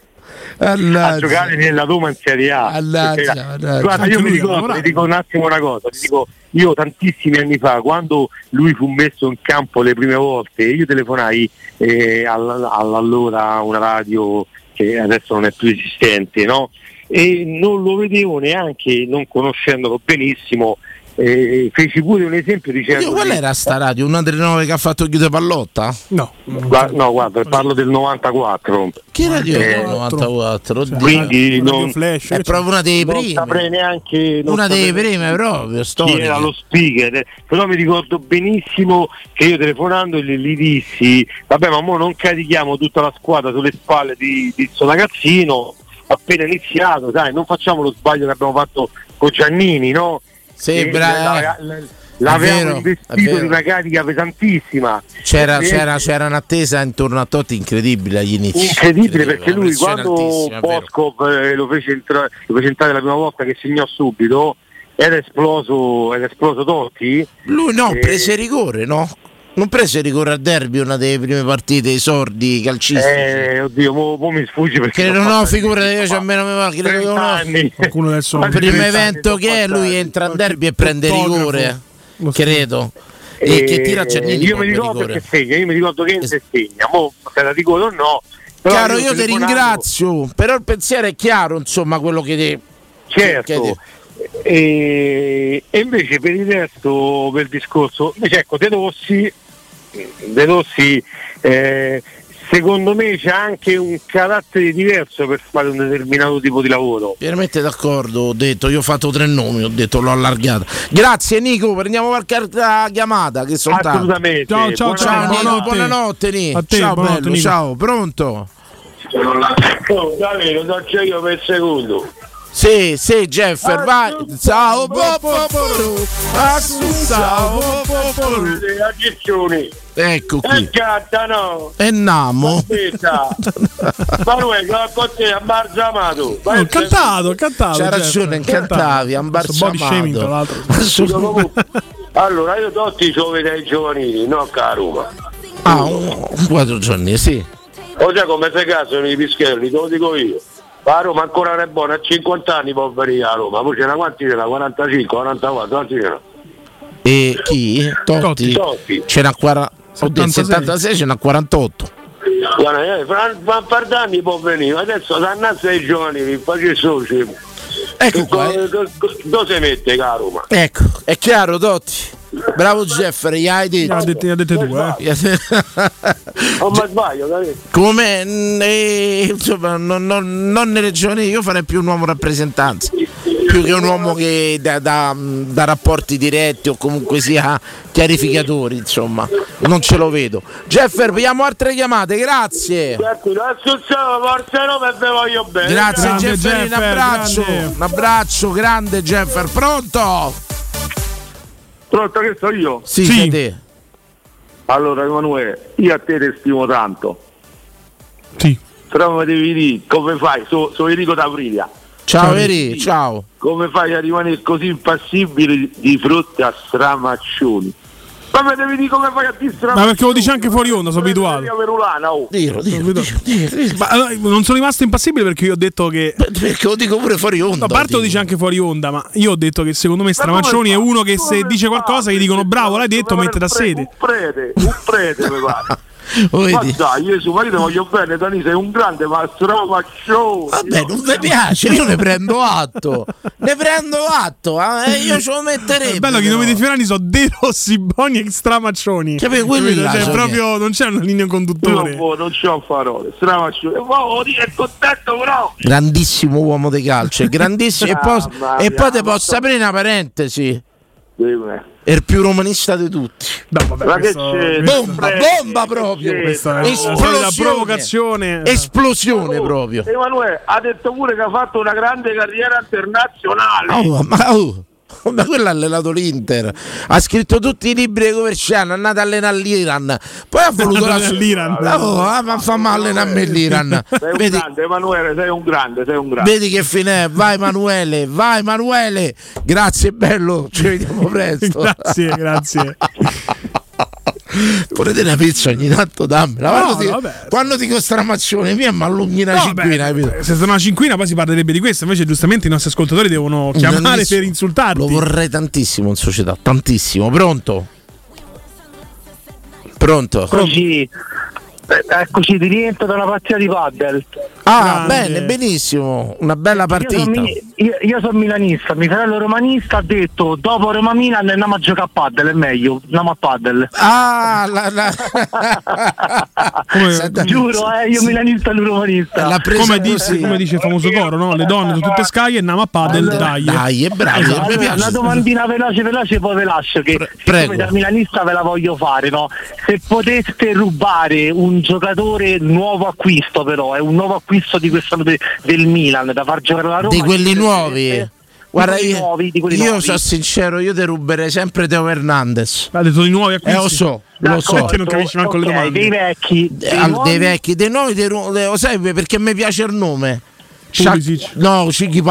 a Mannaggia. giocare nella Roma in Serie A. Perché- mannaggia. Guarda, io mi ricordo, ti dico un attimo una cosa, ti dico, io tantissimi anni fa, quando lui fu messo in campo le prime volte, io telefonai eh, all- all'allora una radio che adesso non è più esistente, no? E non lo vedevo neanche, non conoscendolo benissimo, eh, feci pure un esempio dicendo... Io, qual era sta radio? Una delle nove che ha fatto chiudere Pallotta? No. Gua- no, guarda, parlo del 94. Che radio Eh, era il 94? Oddio. Quindi non, Flash, è proprio una delle non prime. saprei neanche non Una delle saprei prime proprio, chi storiche. era lo speaker, eh. però mi ricordo benissimo che io telefonando gli, gli dissi vabbè ma mo non carichiamo tutta la squadra sulle spalle di, di sto ragazzino appena iniziato, sai, non facciamo lo sbaglio che abbiamo fatto con Giannini, no? Sì, E bra- eh. la- È L'avevamo vero, è investito di una carica pesantissima. C'era, E- c'era, c'era un'attesa intorno a Totti incredibile agli inizi. incredibile perché lui quando. Boskov eh, lo, fece entra- lo fece entrare la prima volta che segnò subito era esploso, era esploso Totti Lui no, Eh, prese rigore, no? Non prese rigore al derby una delle prime partite, i sordi calcistici. eh, oddio mo, mo mi sfugge perché Credo l'ho no, fatta figurati, io c'ho ma meno memoria, credo che 30 uno- anni. Qualcuno adesso Il non primo 30 anni evento che è lui entra al derby e prende rigore, Lo credo. E che tira Giannini io mi ricordo rigore. che segna io mi ricordo che Enzo segna mo se la dico o no però Chiaro, io ti ringrazio, però il pensiero è chiaro, insomma, quello che te... certo e, e invece per il resto per il discorso invece ecco De Rossi De Rossi eh, secondo me c'è anche un carattere diverso per fare un determinato tipo di lavoro Pienamente d'accordo, ho detto, io ho fatto tre nomi, ho detto l'ho allargata. Grazie Nico, prendiamo qualche altra chiamata che sono tanti. assolutamente Ciao, ciao, Buona- Ciao Nico, Buonanotte. buonanotte Nico. A te, ciao buonanotte, bello, Nico. ciao, pronto? Oh, Davide, lo so io per secondo Sì, sì, Jeffer, vai. Ciao. Assu, ciao, po, po, po, ru. le aggiunzioni Ecco qui. no E Namo. aspetta ma lui che con te a Marzamato Oh, ho cantato, ho cantato. C'ha Jeff. ragione, l'altro. ambarzamato. allora io tutti ci vedo ai giovanili no a Roma Ah, un, un quattro giorni, sì. o già come se cazzano i pischelli te lo dico io la Roma ancora non è buona a 50 anni può venire a Roma poi c'era quanti c'era 45 44 quanti c'era E chi? Totti? Totti C'era 40. Oddio, 76. 76 ce n'ha 48. Guarda, eh, fra fra un par d'anni può venire adesso dannasse ai giovani faccio il socio Eh, Ecco qua. Do- do- do- Dove si mette, caro? Ma? Ecco, è chiaro, Totti. Bravo Jeffrey, gli hai detto. Ha dette, ne ha dette due. Eh. Non mi sbaglio? Come eh, insomma, non, non- non nelle giovani, io farei più un uomo rappresentanza, più che un uomo che da, da- da rapporti diretti o comunque sia chiarificatori, insomma, non ce lo vedo. Jeffer, vediamo altre chiamate, grazie. Adesso forza Roma e ve voglio bene. Grazie Grande Jeffer, un Jeffer, abbraccio, grande. un abbraccio grande Jeffer, pronto? Pronto che so io? Sì, Sì. sei te. Allora Emanuele, io a te ti stimo tanto. Sì. Però mi devi dire come fai, sono so Enrico D'Aprilia. Ciao Eri, ciao. Come fai a rimanere così impassibile di fronte a stramaccioni? Ma mi devi dire come fai a stramaccioni? Ma perché lo dice anche fuori onda, sono abituato. Verulana, oh. Dillo, dillo. Ma allora, non sono rimasto impassibile perché io ho detto che. Perché lo dico pure fuori onda. No, a parte lo dice anche fuori onda, ma io ho detto che secondo me Stramaccioni è uno che se dice qualcosa gli dicono bravo, l'hai detto, mette da sede. Un prete, un prete mi pare. Lo Ma vedi? dai, io suo marito voglio bene, Dani sei un grande ma stramaccioni. Vabbè, non mi piace, io ne prendo atto. Ne prendo atto, eh, io ce lo metterei. Bello che i nomi dei Fiorani sono De Rossi, Boni e Stramaccioni. Capito, quelli Capito? là Cioè, proprio non c'è una linea Io conduttore. non, non c'ho parole, stramaccioni. E mo è contento però. Grandissimo uomo di calcio, grandissimo. e poi, Mamma e poi ti ma posso so- aprire una parentesi. Il più romanista di tutti. No, vabbè, Ma che questo- c'è? questo- Bomba, bomba proprio. che Questa è Esplosione. la provocazione. Esplosione proprio. Emanuele ha detto pure che ha fatto una grande carriera internazionale. Oh, ma, oh, ma quello ha allenato l'Inter. Ha scritto tutti i libri di Coverciano, è andato a allenare l'Iran. Poi ha voluto la L'Iran. Oh, ah, ma fa male a me l'Iran. Sei un Vedi, grande, Emanuele, sei un grande, sei un grande. vedi che fine è. Vai Emanuele, vai Emanuele. Grazie bello, ci vediamo presto. grazie, grazie. Pure te una pizza ogni tanto dammela. No, quando, ti, quando dico stramazione mia mi allunghi una No, cinquina, beh, se sono una cinquina poi si parlerebbe di questo, invece giustamente i nostri ascoltatori devono chiamare per insultarti. Lo vorrei tantissimo in società, tantissimo. Pronto? Pronto? Così, eh, eccoci di rientro dalla partita di paddle. Ah, Grande. bene, benissimo. Una bella Io partita. sono, io, io sono milanista, mio fratello romanista ha detto dopo Roma Milan andiamo a giocare a paddle, è meglio, andiamo a paddle. Ah, la, la... Come- Senta- Giuro, eh, io milanista e lui romanista. Come così. dice, come dice il famoso coro, no? Le donne sono tutte sky e andiamo a padel, dai. Dai, è bravo, mi Allora, piace. una domandina veloce veloce poi ve lascio che Pre- da milanista ve la voglio fare no? se poteste rubare un giocatore nuovo acquisto però è un nuovo acquisto di quest'anno de- del Milan da far giocare la Roma Di quelli nuovi. Guarda, io, nuovi, io sono sincero, io ti ruberei sempre Teo Hernandez. Ha detto di nuovi Eh, acquisti. lo so, lo so. Che non capisci manco le ok, domande. dei vecchi Eh, dei al- nuovi, dei vecchi, dei nuovi, dei, lo sai perché mi piace il nome? Pulisic. no, Shot. di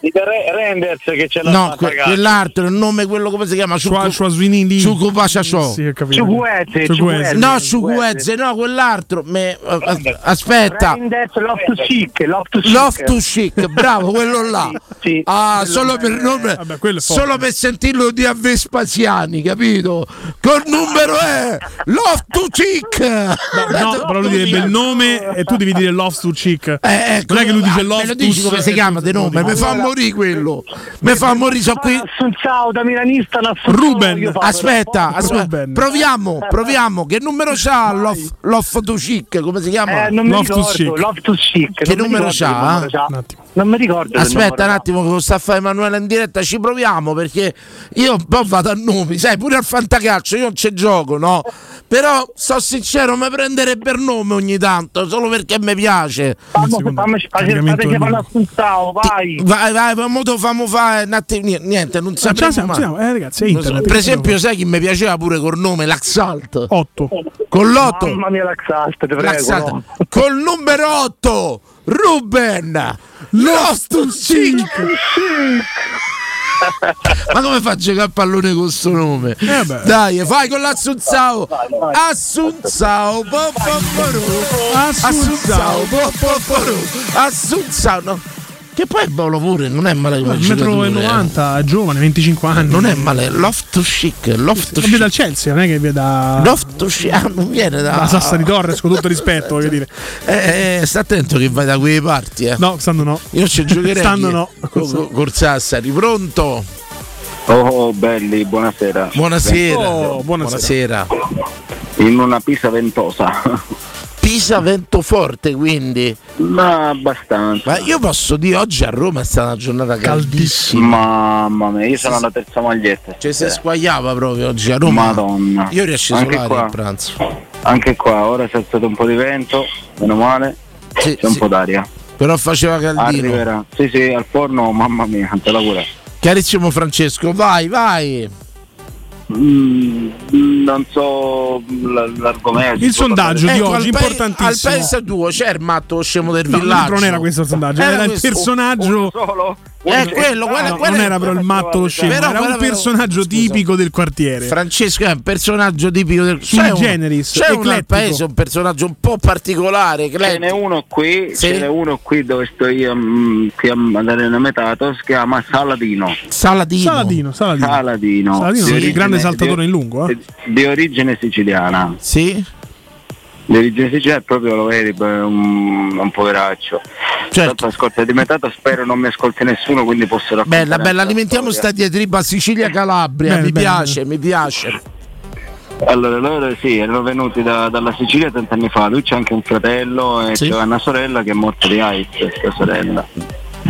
Re- Renders che ce l'ha No, fatta, que- quell'altro, il nome quello come si chiama? Shua- Shuaswini lì. Ciucu Pasha Shot. Sì, ho capito. Ciuguezze, Ciuguezze. Ciuguezze. No, Ciuguezze, no, quell'altro. me- eh, aspetta. Renders Loftus Cheek Loftus Cheek. Loftus Chic, bravo, quello là. Sì, sì, ah, quello solo è- per, nome, Vabbè, solo per sentirlo di a Vespasiani, capito? Col numero è Loftus Chic. No, però lui direbbe il nome e tu devi dire Love to Chick. Eh, ecco, non è che lui dice ah, Love me lo to dici come si chiama di nome? Mi fa morire quello. Mi fa morire, so qui. Assunzao da milanista Ruben, Aspetta, aspetta, Ruben. proviamo, proviamo. Che numero c'ha Lof, Loftus Chic? Come si chiama? Eh, non mi Loftus ricordo. Loftus Cheek. Che numero che numero c'ha. Un attimo. Non mi ricordo. Aspetta un attimo che lo sta a fare Emanuele in diretta, ci proviamo perché io poi vado a nomi, sai, pure al fantacalcio io non ci gioco, no? Però sto sincero, mi prendere per nome ogni tanto, solo perché mi piace. Un Fammi, fare nome. l'Assunzao, vai. Vai, vai, famo fare un attimo, niente, non Ah, sapremo siamo, mai. siamo. Eh, ragazzi, è so. internet. Per esempio, sai chi mi piaceva pure col nome L'Axalt? 8. Con l'otto. Mamma mia, l'Axalt, te prego. L'Axalt. no. Col numero 8, Ruben Loftus Cheek. Ma come fa a giocare a pallone con sto nome? Eh. Dai, fai con l'Assunzao. Assunzao. Assunzao, ru. Assunzao, no. Che poi è buono pure, non è male come Un metro e 90, è giovane, 25 anni. Non è male, loft chic, loft to Viene dal Chelsea, non è che viene da. Loft to chic, ah, non viene da. Da Sassari Torres, con tutto rispetto, voglio dire. Eh, eh, sta attento che vai da quelle parti, eh. No, stando no. Io ci giocherei. Stando no. Con Sassari, pronto? Oh, belli, buonasera. Buonasera. Oh, buonasera. In una pisa ventosa. Pisa vento forte quindi? Ma abbastanza. Ma io posso dire oggi a Roma è stata una giornata caldissima. Mamma mia, io sono alla terza maglietta. Cioè si squagliava proprio oggi a Roma. Madonna. Io riesco a qua. il pranzo. Anche qua, ora c'è stato un po' di vento, meno male. Sì, c'è un sì. po' d'aria. Però faceva caldino. Arriverà. Sì, sì, al forno, mamma mia, te la cura. Carissimo Francesco, vai, vai. Mm, non so l- l'argomento. Il sondaggio di Ecco, oggi, al pa- importantissimo. Al paese tuo c'è il matto scemo del No, villaggio. non era questo il sondaggio, era, il questo. personaggio. Eh, quello, quello, No, quello non era però il matto lo scemo, era un personaggio tipico del quartiere. Francesco è un personaggio tipico del Sui c'è un- generis, C'è un eclettico. paese un personaggio un po' particolare. Ce n'è uno qui, Sì. ce n'è uno qui dove sto io mm, qui a Maddalena Metato, si chiama Saladino. Saladino. Saladino, Saladino. Saladino. Saladino un origine- grande saltatore di- in lungo. Eh. Di origine siciliana. Sì. Di origine siciliana proprio lo vedi, beh, un, un poveraccio. Certo. Tanto ascolta di Metato, spero non mi ascolti nessuno, quindi posso raccontare. Bella, bella, la alimentiamo storia. sta diatriba Sicilia Calabria. Mi bene, piace, mi piace. Allora, loro sì, erano venuti da- dalla Sicilia tanti fa, lui c'ha anche un fratello e Sì. c'è una sorella che è morta di AIDS, questa sorella.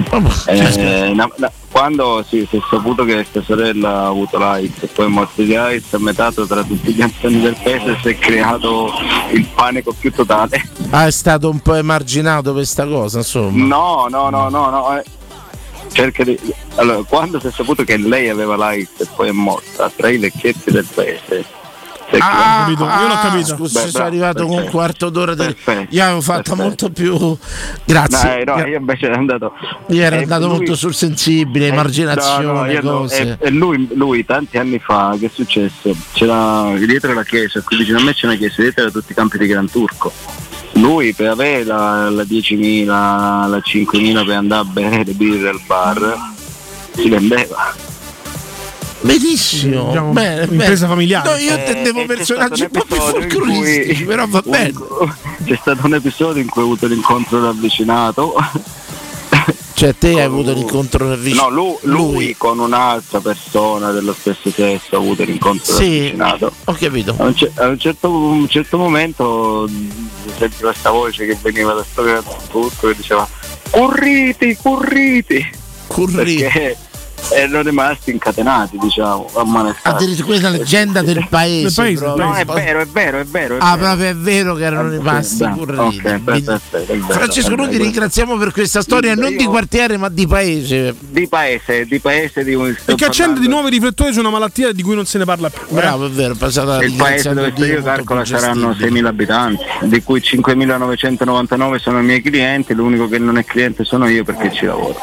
certo. Eh, na- quando sì, si è saputo che questa sorella ha avuto l'AIDS e poi è morta di AIDS, a metà tra tutti gli anziani del paese si è creato il panico più totale. Ah, è stato un po' emarginato questa cosa, insomma. No, no, no, no, no. eh. Cerca di... Allora, quando si è saputo che lei aveva l'AIDS e poi è morta, tra i vecchietti del paese. Ah, ah, io l'ho capito. Scusa, Beh, sono arrivato con un quarto d'ora. Del... Io avevo fatto molto più. Grazie. No, no, io invece ero andato. Io ero eh, andato lui- molto sul sensibile, Eh, emarginazione, no, no. E, lui, lui tanti anni fa, che è successo? C'era dietro la chiesa, qui vicino a me c'è una chiesa, dietro era tutti i campi di Gran Turco. Lui per avere la, la 10.000, la 5.000 per andare a bere le birre al bar, si vendeva. Benissimo, Diciamo, bene, impresa bene. familiare. No, io Eh, intendevo e c'è personaggi un po' più folcloristici, però va bene. C'è stato un episodio in cui ho avuto l'incontro ravvicinato. Cioè, te hai avuto l'incontro vicino. No, lui, lui con un'altra persona dello stesso sesso ha avuto l'incontro Sì, ravvicinato. ho capito. A un, cer- a un certo, un certo momento sento questa voce che veniva da sto gran turco che diceva Curriti, curriti! Curriti. Perché erano rimasti incatenati, diciamo, ammanettati. Addirittura questa è una leggenda del paese. Del paese. No, è vero, è vero, è vero. È Ah, vero. proprio è vero che erano rimasti bravo. curriti. Ok, perfetto, è vero, Francesco, noi ti ringraziamo per questa storia, non di quartiere ma di paese. Di paese, di paese di un E che accende di nuovo i riflettori su una malattia di cui non se ne parla più. eh. Bravo, è vero, è passata Il paese dove sto io calcola saranno 6.000 abitanti, di cui 5.999 sono i miei clienti, l'unico che non è cliente sono io perché ci lavoro.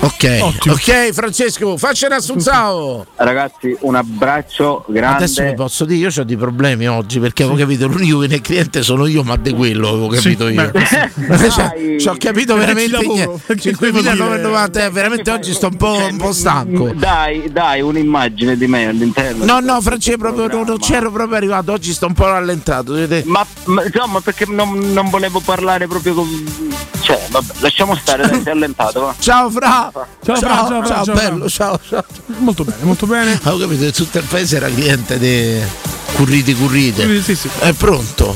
Ok, ok, Francesco, faccia un assunzao. Ragazzi, un abbraccio grande. Adesso vi posso dire, io ho dei problemi oggi perché avevo capito, l'unico che ne è cliente sono io, ma di quello avevo capito io. Cioè, ci ho capito veramente niente. perché devo 5.990, eh, veramente oggi sto un po', un po' stanco. Dai, dai, un'immagine di me all'interno. No, no, Francesco, proprio non, non c'ero proprio arrivato, oggi sto un po' rallentato. vedete? Ma, ma, insomma, perché non, non volevo parlare proprio con. Cioè, vabbè, lasciamo stare, sei allentato. Va. Ciao Fra! Ciao, Fra, ciao, Fra, ciao, bello, ciao, ciao. Molto bene, molto bene. Avevo capito che tutto il paese era cliente di Curriti Currite. Curriti, sì, sì. È pronto?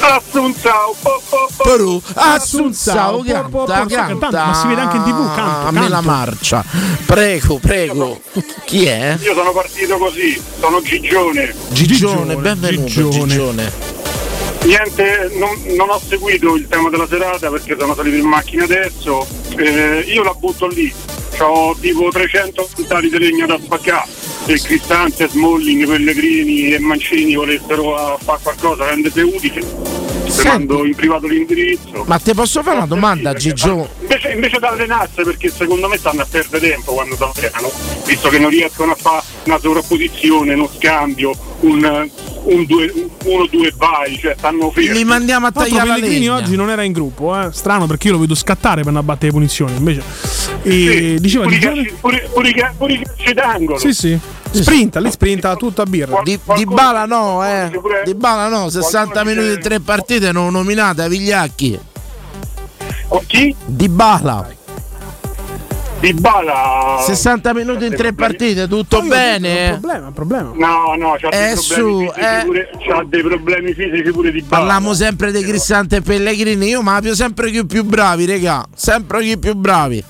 Assunzao, po, po, po. Peru, Assunzao, po, po, po, canta, cantando, canta. ma si vede anche in TV, canto, A me la marcia. Prego, prego. Chi è? Io sono partito così, sono Gigione. Gigione, benvenuto Gigione. Gigione. Niente, non, non ho seguito il tema della serata perché sono salito in macchina adesso. Eh, io la butto lì. Ho tipo 300 quintali di legno da spaccare. Se Cristante, Smalling, Pellegrini e Mancini volessero fare qualcosa, rendete utile. Ti mando in privato l'indirizzo. Ma ti posso fare una domanda, Gigio? invece, invece di allenarsi perché secondo me stanno a perdere tempo quando si allenano, visto che non riescono a fare una sovrapposizione, uno scambio, un, un due, uno due vai, cioè stanno fermi. Li mandiamo a tagliare la Pellegrini legna. oggi non era in gruppo, eh. strano perché io lo vedo scattare per non battere le punizioni. Invece, e diceva pure, di i calci, pure, pure i ca- pure i calci d'angolo. Sprinta, lì sprinta tutto a birra. Di, di Bala no, eh. Di Bala no, 60 minuti in tre partite non nominate a Vigliacchi. chi? Di Bala. Di Bala 60 minuti in tre partite, tutto Un bene. problema, un problema. No, no, c'ha dei, Eh, problemi su, fisici eh. pure, c'ha dei problemi fisici pure di Bala. Parliamo sempre di Cristante e Pellegrini, io ma più sempre chi più bravi, regà. Sempre chi più bravi.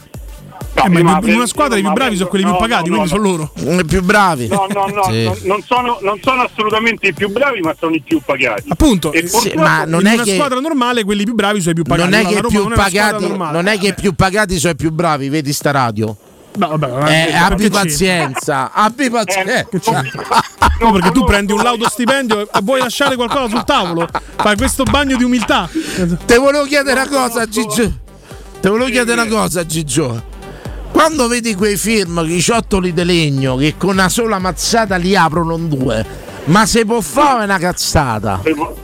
Eh, ma in una squadra i più bravi sono quelli più pagati, quindi sono loro. I più bravi. No, no, no, Sì. non, non sono, non sono assolutamente i più bravi, ma sono i più pagati. Appunto, purtroppo- ma non in è una che- squadra normale quelli più bravi sono i più pagati. Non è che più pagati, non è che più pagati sono i più bravi, vedi sta radio. No, vabbè, Eh, abbi pazienza, abbi pazienza. No, perché tu prendi un laudo stipendio e vuoi lasciare qualcosa sul tavolo. Fai questo bagno di umiltà. Te volevo chiedere una cosa, Gigio. Te volevo chiedere una cosa, Gigio. Quando vedi quei film, i ciottoli di legno, che con una sola mazzata li aprono in due, ma se può fare una cazzata? Se può-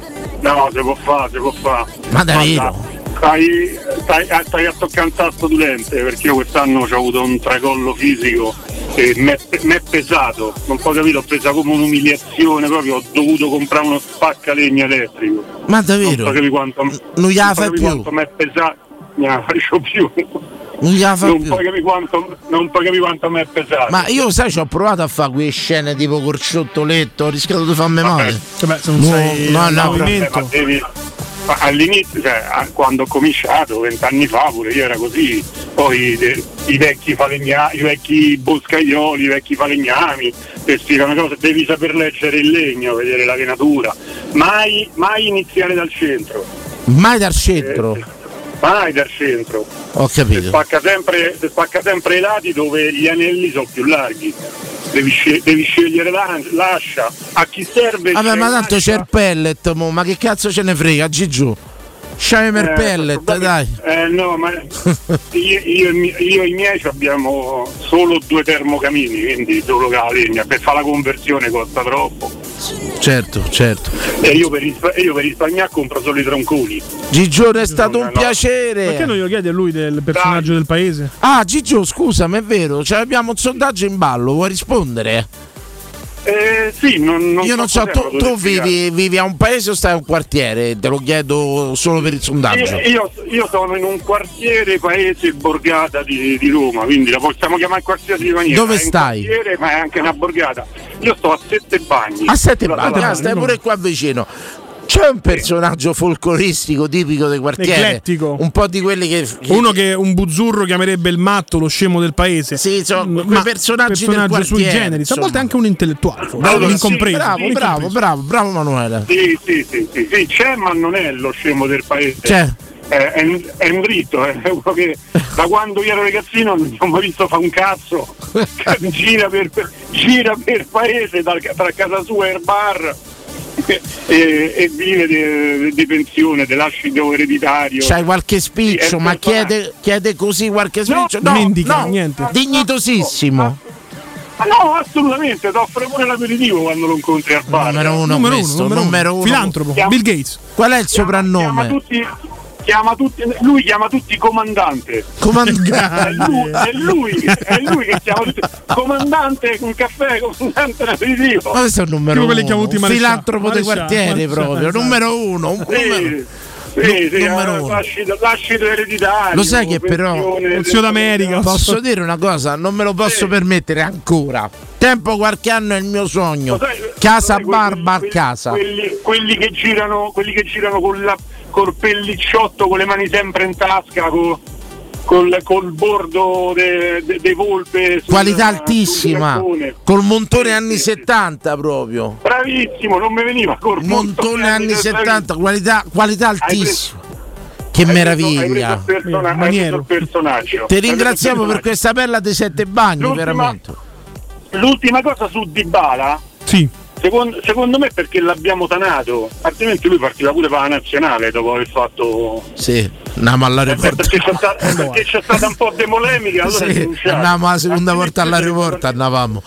No, si può fare, si può fare. Ma davvero? Stai, stai, eh, stai a toccare un tasto dolente perché io quest'anno ho avuto un tracollo fisico e mi è pesato, non ho capito, ho preso come un'umiliazione proprio, ho dovuto comprare uno spaccalegna elettrico. Ma Non davvero? capire quanto, Non so fai capire più? mi è pesato, non la faccio più. Non gliela fa Non capire quanto, non puoi capire quanto mi è pesato. Ma io sai, ci ho provato a fare quelle scene tipo col ciotoletto, ho rischiato di farmi male. Vabbè, se non No, sei no, in no, movimento. Ma devi- ma all'inizio, cioè, quando ho cominciato, vent'anni fa pure io era così, poi de- i vecchi falegnami, i vecchi boscaioli, i vecchi falegnami, che spiegano cose, devi saper leggere il legno, vedere la venatura, mai, mai iniziare dal centro, Mai dal centro. Mai dal centro. Ho capito. Spacca sempre, si spacca sempre i lati dove gli anelli sono più larghi. Devi, scel- devi scegliere la- l'ascia. A chi serve? Vabbè, ma tanto c'è il pellet, mo, ma che cazzo ce ne frega, Gigiu? Sciami il Eh, pellet, dai. Eh no, ma io, io e io e i miei abbiamo solo due termocamini, quindi solo la legna. Per fare la conversione costa troppo. Certo, certo. E io per, rispa- io per risparmiare compro solo i tronconi. Gigiu, è stato un no. piacere. Perché non glielo chiedi a lui del personaggio del paese? Ah, Gigio, scusami, è vero, cioè abbiamo un sondaggio in ballo, vuoi rispondere? Eh sì, non, non Io non so, tu, tu vivi, vivi a un paese o stai a un quartiere? Te lo chiedo solo per il sondaggio. Io, io- io sono in un quartiere, paese, borgata di, di Roma, quindi la possiamo chiamare qualsiasi maniera. Dove È un stai? quartiere, ma è anche una borgata. Io sto a Sette Bagni. A sette bagni, ah, stai pure qua vicino. C'è un personaggio folcloristico tipico del quartiere? Eclettico. Un po' di quelli che. che- Uno che un buzzurro chiamerebbe il matto, lo scemo del paese. Sì, sono Ma quei personaggi del personaggio sui quartiere, generis, a insomma. volte anche un intellettuale, forse, Allora, un sì, incompreso. Bravo, bravo, bravo, bravo Manuele. Sì, sì, sì, sì, sì, c'è, ma non è lo scemo del paese. C'è. È, è, un- è un dritto, è uno che da quando io ero ragazzino non ho mai visto fa un cazzo. gira, per, per- gira per paese dal- tra casa sua e il bar e, e vive di, di pensione, dell'ascido ereditario. C'hai qualche spiccio, Sì, ma chiede, chiede così qualche spiccio? non indica niente. Dignitosissimo. Ah, no, assolutamente, ti offre pure l'aperitivo quando lo incontri al bar. Numero uno, Numero uno, questo, numero uno. numero uno. Filantropo, Chiama- Bill Gates. Qual è il Chiama soprannome? tutti, chiama tutti, lui chiama tutti comandante. Comandante. È lui, è lui, è lui che chiama tutti. Comandante un caffè, comandante un aperitivo. Ma questo è il numero quelli uno. Un filantropo dei quartieri proprio. esatto. Numero uno. un numero- Sì, sì, sì, numero eh, uno. lascido, lascido ereditario. Lo sai che però- Un zio d'America. Posso dire una cosa? Non me lo posso Sì. permettere ancora. Tempo qualche anno è il mio sogno. Sai- Casa sai, quelli- a quelli- casa. Quelli, quelli che girano, quelli che girano con la, col pellicciotto, con le mani sempre in tasca, co- col, col bordo dei de, de volpe. Qualità sul altissima. Col montone anni sì, 70 proprio. Bravissimo, non mi veniva col Montone anni 70, qualità, qualità altissima. Che Hai meraviglia. Preso persona- personaggio. Ti ringraziamo per questa perla dei sette bagni, L'ultima- veramente. L'ultima cosa su Dybala, Sì. Secondo, secondo me perché l'abbiamo sanato, altrimenti lui partiva pure per la nazionale dopo aver fatto Sì. Andiamo all'aeroporto. Perché c'è, stata, perché c'è stata un po' di polemica, allora Sì, si cominciava. andavamo la seconda volta all'aeroporto, andavamo.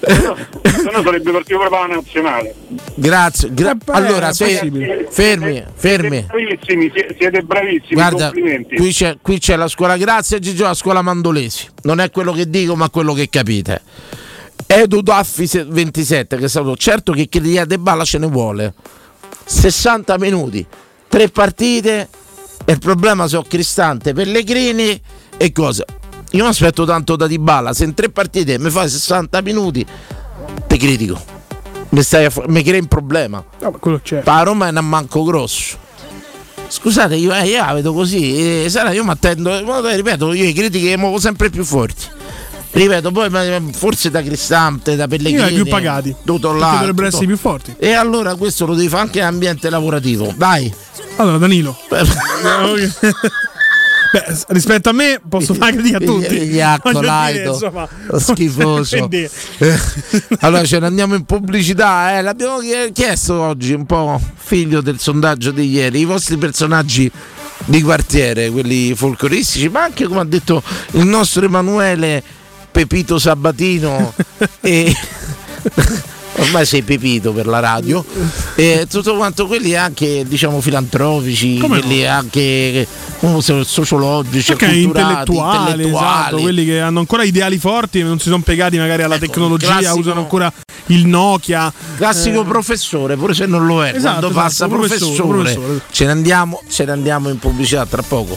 Se no sarebbe partito proprio la nazionale. Grazie. gra- beh, allora, se, fermi, fermi. Bravissimi, sie- siete bravissimi, Guarda, complimenti. qui c'è, qui c'è la scuola, grazie Gigio, la scuola Mandolesi. Non è quello che dico, ma quello che capite. Edu Daffi se- 27, che è stato certo che chi di De Balla ce ne vuole. 60 minuti, tre partite. E il problema sono Cristante, Pellegrini e cosa. Io mi aspetto tanto da Dybala, se in tre partite mi fai 60 minuti, ti critico. Mi, stai a fa- mi crei un problema. No, ma quello c'è. Pa Roma è un manco grosso. Scusate, io, eh, io la vedo così. eh, sarà, io mi attendo, eh, ripeto, io i critiche muovo sempre più forti. Ripeto, poi ma- forse da Cristante, da Pellegrini. Più pagati. Tutto là. dovrebbero tutto- essere più forti. E allora questo lo devi fare anche in ambiente lavorativo. Dai. Allora, Danilo. Beh, rispetto a me posso fare critica a tutti. Dire, laido, insomma, schifoso. quindi- Eh, allora ce ne andiamo in pubblicità. eh. L'abbiamo chie- chiesto oggi, un po' figlio del sondaggio di ieri, i vostri personaggi di quartiere, quelli folcloristici, ma anche come ha detto il nostro Emanuele Pepito Sabatino e ormai sei Pepito per la radio e tutto quanto quelli anche diciamo filantropici Come quelli anche come se- sociologici Ok, acculturati, intellettuali, intellettuali. esatto, quelli che hanno ancora ideali forti non si sono piegati magari alla tecnologia, Ecco, classico- usano ancora il Nokia. Classico Eh, professore, pure se non lo è, Esatto, quando esatto, passa professore, professore, professore. Ce, ne andiamo, ce ne andiamo in pubblicità tra poco.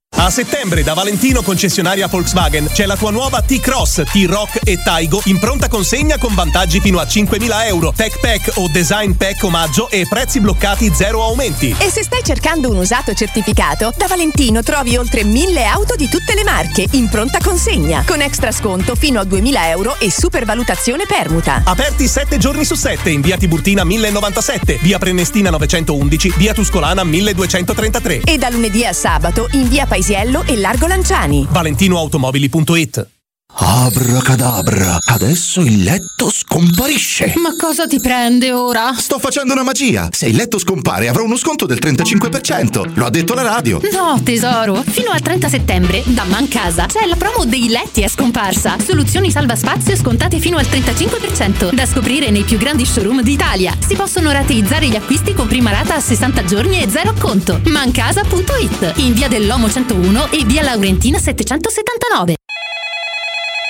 A settembre da Valentino concessionaria Volkswagen c'è la tua nuova T-Cross, T-Rock e Taigo in pronta consegna con vantaggi fino a 5.000 euro, Tech Pack o Design Pack omaggio e prezzi bloccati zero aumenti. E se stai cercando un usato certificato, da Valentino trovi oltre 1000 auto di tutte le marche in pronta consegna, con extra sconto fino a 2000 euro e supervalutazione permuta. Aperti 7 giorni su 7 in via Tiburtina 1097, via Prenestina 911, via Tuscolana 1233. E da lunedì a sabato in via Paisiello e Largo Lanciani. ValentinoAutomobili.it Abracadabra, adesso il letto scomparisce. Ma cosa ti prende ora? Sto facendo una magia. Se il letto scompare avrò uno sconto del 35%. Lo ha detto la radio. No, tesoro. Fino al 30 settembre, da Mancasa, c'è la promo dei letti a scomparsa. Soluzioni salva spazio scontate fino al 35%. Da scoprire nei più grandi showroom d'Italia. Si possono rateizzare gli acquisti con prima rata a 60 giorni e zero conto. Mancasa.it. In via dell'Omo 101 e via Laurentina 779.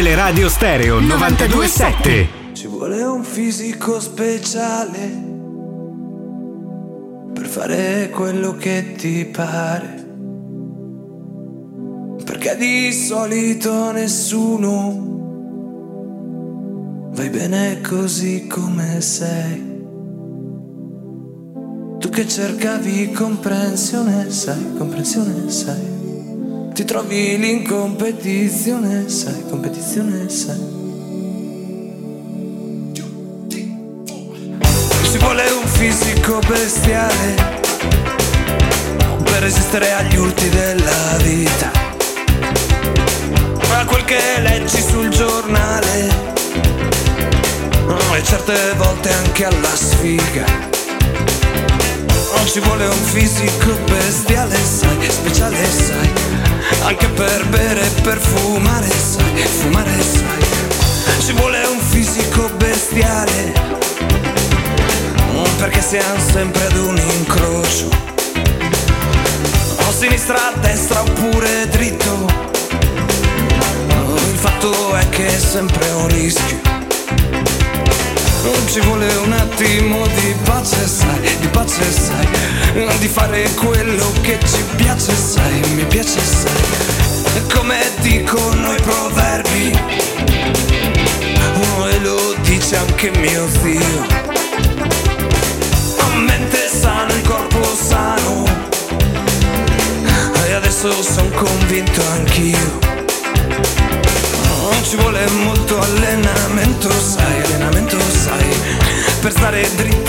Teleradio Stereo 927. Ci vuole un fisico speciale per fare quello che ti pare. Perché di solito nessuno vai bene così come sei. Tu che cercavi comprensione, sai, comprensione, sai. Ti trovi lì in competizione, sai, competizione, sai. Ci vuole un fisico bestiale per resistere agli urti della vita. Ma quel che leggi sul giornale e certe volte anche alla sfiga. Non ci vuole un fisico bestiale, sai, speciale, sai, anche per bere e per fumare, sai, fumare, sai. Ci vuole un fisico bestiale perché siamo sempre ad un incrocio. O sinistra, destra oppure dritto. Il fatto è che è sempre un rischio. Non ci vuole un attimo di pace, sai, di pace, sai, di fare quello che ci piace, sai, mi piace, sai, come dicono i proverbi, oh, e lo dice anche mio zio, mente sana, il corpo sano, e adesso sono convinto anch'io. Ci vuole molto allenamento, sai, allenamento, sai, per stare dritti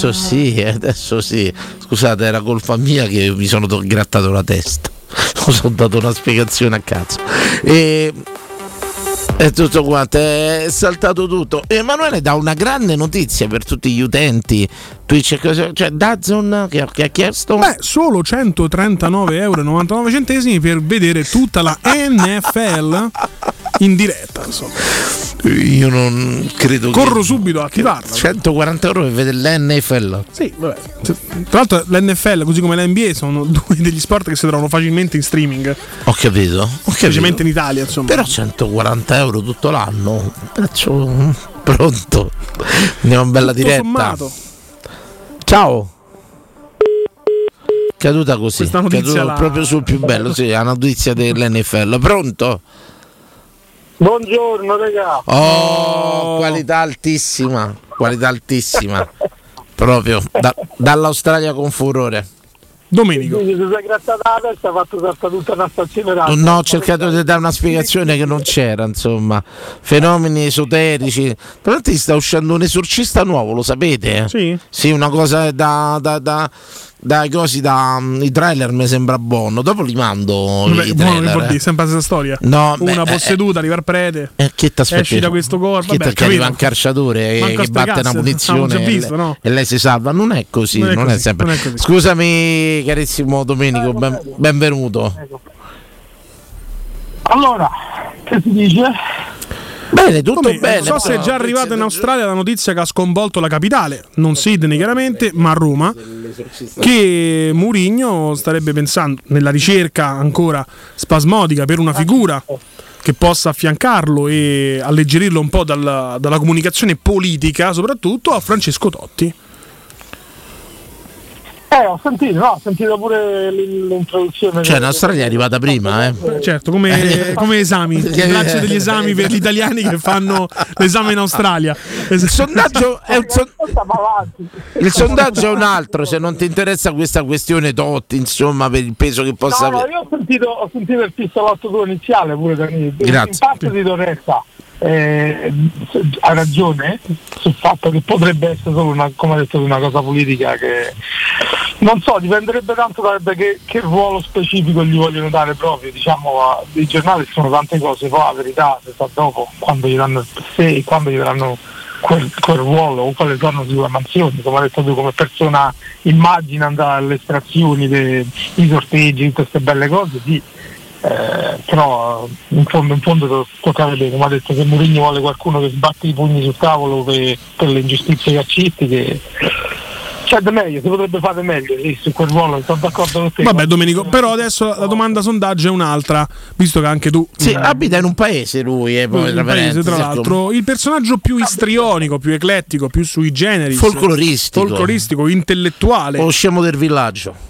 Adesso sì, adesso sì. Scusate, era colpa mia che mi sono to- grattato la testa. Non sono dato una spiegazione a cazzo. E è tutto quanto, è saltato tutto. Emanuele dà una grande notizia per tutti gli utenti. Twitch, e cose- cioè Dazon che, che ha chiesto. Beh, solo 139,99 euro per vedere tutta la NFL in diretta. Insomma. Io non credo Corro che... subito a attivarla. 140 euro per vedere l'NFL. Sì, vabbè. Tra l'altro l'NFL, così come l'NBA, sono due degli sport che si trovano facilmente in streaming. Ho capito. Ho. Specialmente in Italia, insomma. Però 140 euro tutto l'anno. Prezzo pronto. Andiamo in bella Tutto diretta. sommato. Ciao. Caduta così. Caduta la- proprio sul più bello, sì, la notizia dell'NFL. Pronto? Buongiorno raga. Oh, qualità altissima, qualità altissima. Proprio da- dall'Australia con furore. Domenico. Quindi si sei grattata la testa e ha fatto saltare tutta una stazione radio. No, ho cercato di dare una spiegazione che non c'era, insomma. Fenomeni esoterici. Tra l'altro sta uscendo un esorcista nuovo, lo sapete? Sì. Sì, una cosa da. da, da dai cosi da mm, i trailer mi sembra buono dopo li mando Vabbè, i buono che trailer vuol dire, sempre la stessa storia. No, beh, Una eh, posseduta, arriva prete. Eh, che? Esci da questo corpo. Che Vabbè, perché arriva un capito. calciatore e- che batte una punizione visto, e, no? e lei si salva non è così, Non non è è, così, sempre non è così. scusami carissimo Domenico ben- benvenuto Allora, che si dice? Bene, tutto Come, bene. Non so se è già arrivata in Australia la notizia che ha sconvolto la capitale, non Sydney chiaramente, ma Roma, che Murigno starebbe pensando nella ricerca ancora spasmodica per una figura che possa affiancarlo e alleggerirlo un po' dalla, dalla comunicazione politica, soprattutto a Francesco Totti. Eh, ho sentito, no, ho sentito pure l'introduzione. Cioè, del- in Australia è arrivata prima, eh. Certo, come, come esami, il braccio degli esami per gli italiani che fanno l'esame in Australia. Il sondaggio è un son- Il sondaggio è un altro, se non ti interessa questa questione Totti, insomma, per il peso che possa No, no, avere. io ho sentito, ho sentito il pistolotto tuo iniziale pure da In Grazie. parte di Donetta eh, ha ragione sul fatto che potrebbe essere solo una, come ha detto, una cosa politica che non so, dipenderebbe tanto da, che, che ruolo specifico gli vogliono dare proprio, diciamo, a- i giornali sono tante cose, poi la verità si sa dopo quando gli danno se e quando gli daranno quel, quel ruolo o quelle sono sulle mansioni, come hai detto tu, come persona immagina andare alle estrazioni, dei sorteggi, queste belle cose, sì. Eh, però in fondo, in fondo to- tocca vedere, come ha detto se Mourinho vuole qualcuno che sbatte i pugni sul tavolo per, per le ingiustizie calcistiche c'è da meglio, si potrebbe fare meglio sì, su quel ruolo, sono d'accordo con te. Vabbè, Domenico, però adesso la domanda sondaggio è un'altra, visto che anche tu. Sì, eh, abita in un paese lui, eh, poi, un paese, tra parentesi, l'altro, il personaggio più istrionico, più eclettico, più sui generi, Folcloristico. folcloristico, intellettuale. O scemo del villaggio.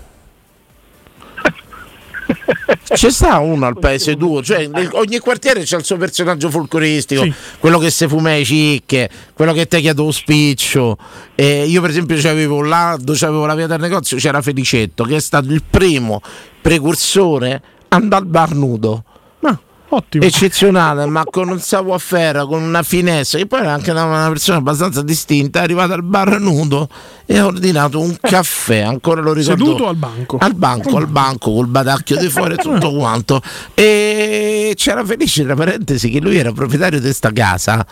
C'è sta uno al paese tuo, cioè nel- ogni quartiere c'è il suo personaggio folcloristico, quello che si fuma le cicche, quello che ti chiede lo spiccio. Eh, io per esempio c'avevo là dove c'avevo la via del negozio, c'era Felicetto, che è stato il primo precursore andare al bar nudo. Ottimo. Eccezionale, ma con un savoir-faire, con una finezza, che poi era anche una, una persona abbastanza distinta, è arrivato al bar nudo e ha ordinato un caffè, ancora lo ricordo. Seduto al banco? Al banco, al banco, col badacchio di fuori e tutto quanto. E c'era Felice, tra parentesi, che lui era proprietario di questa casa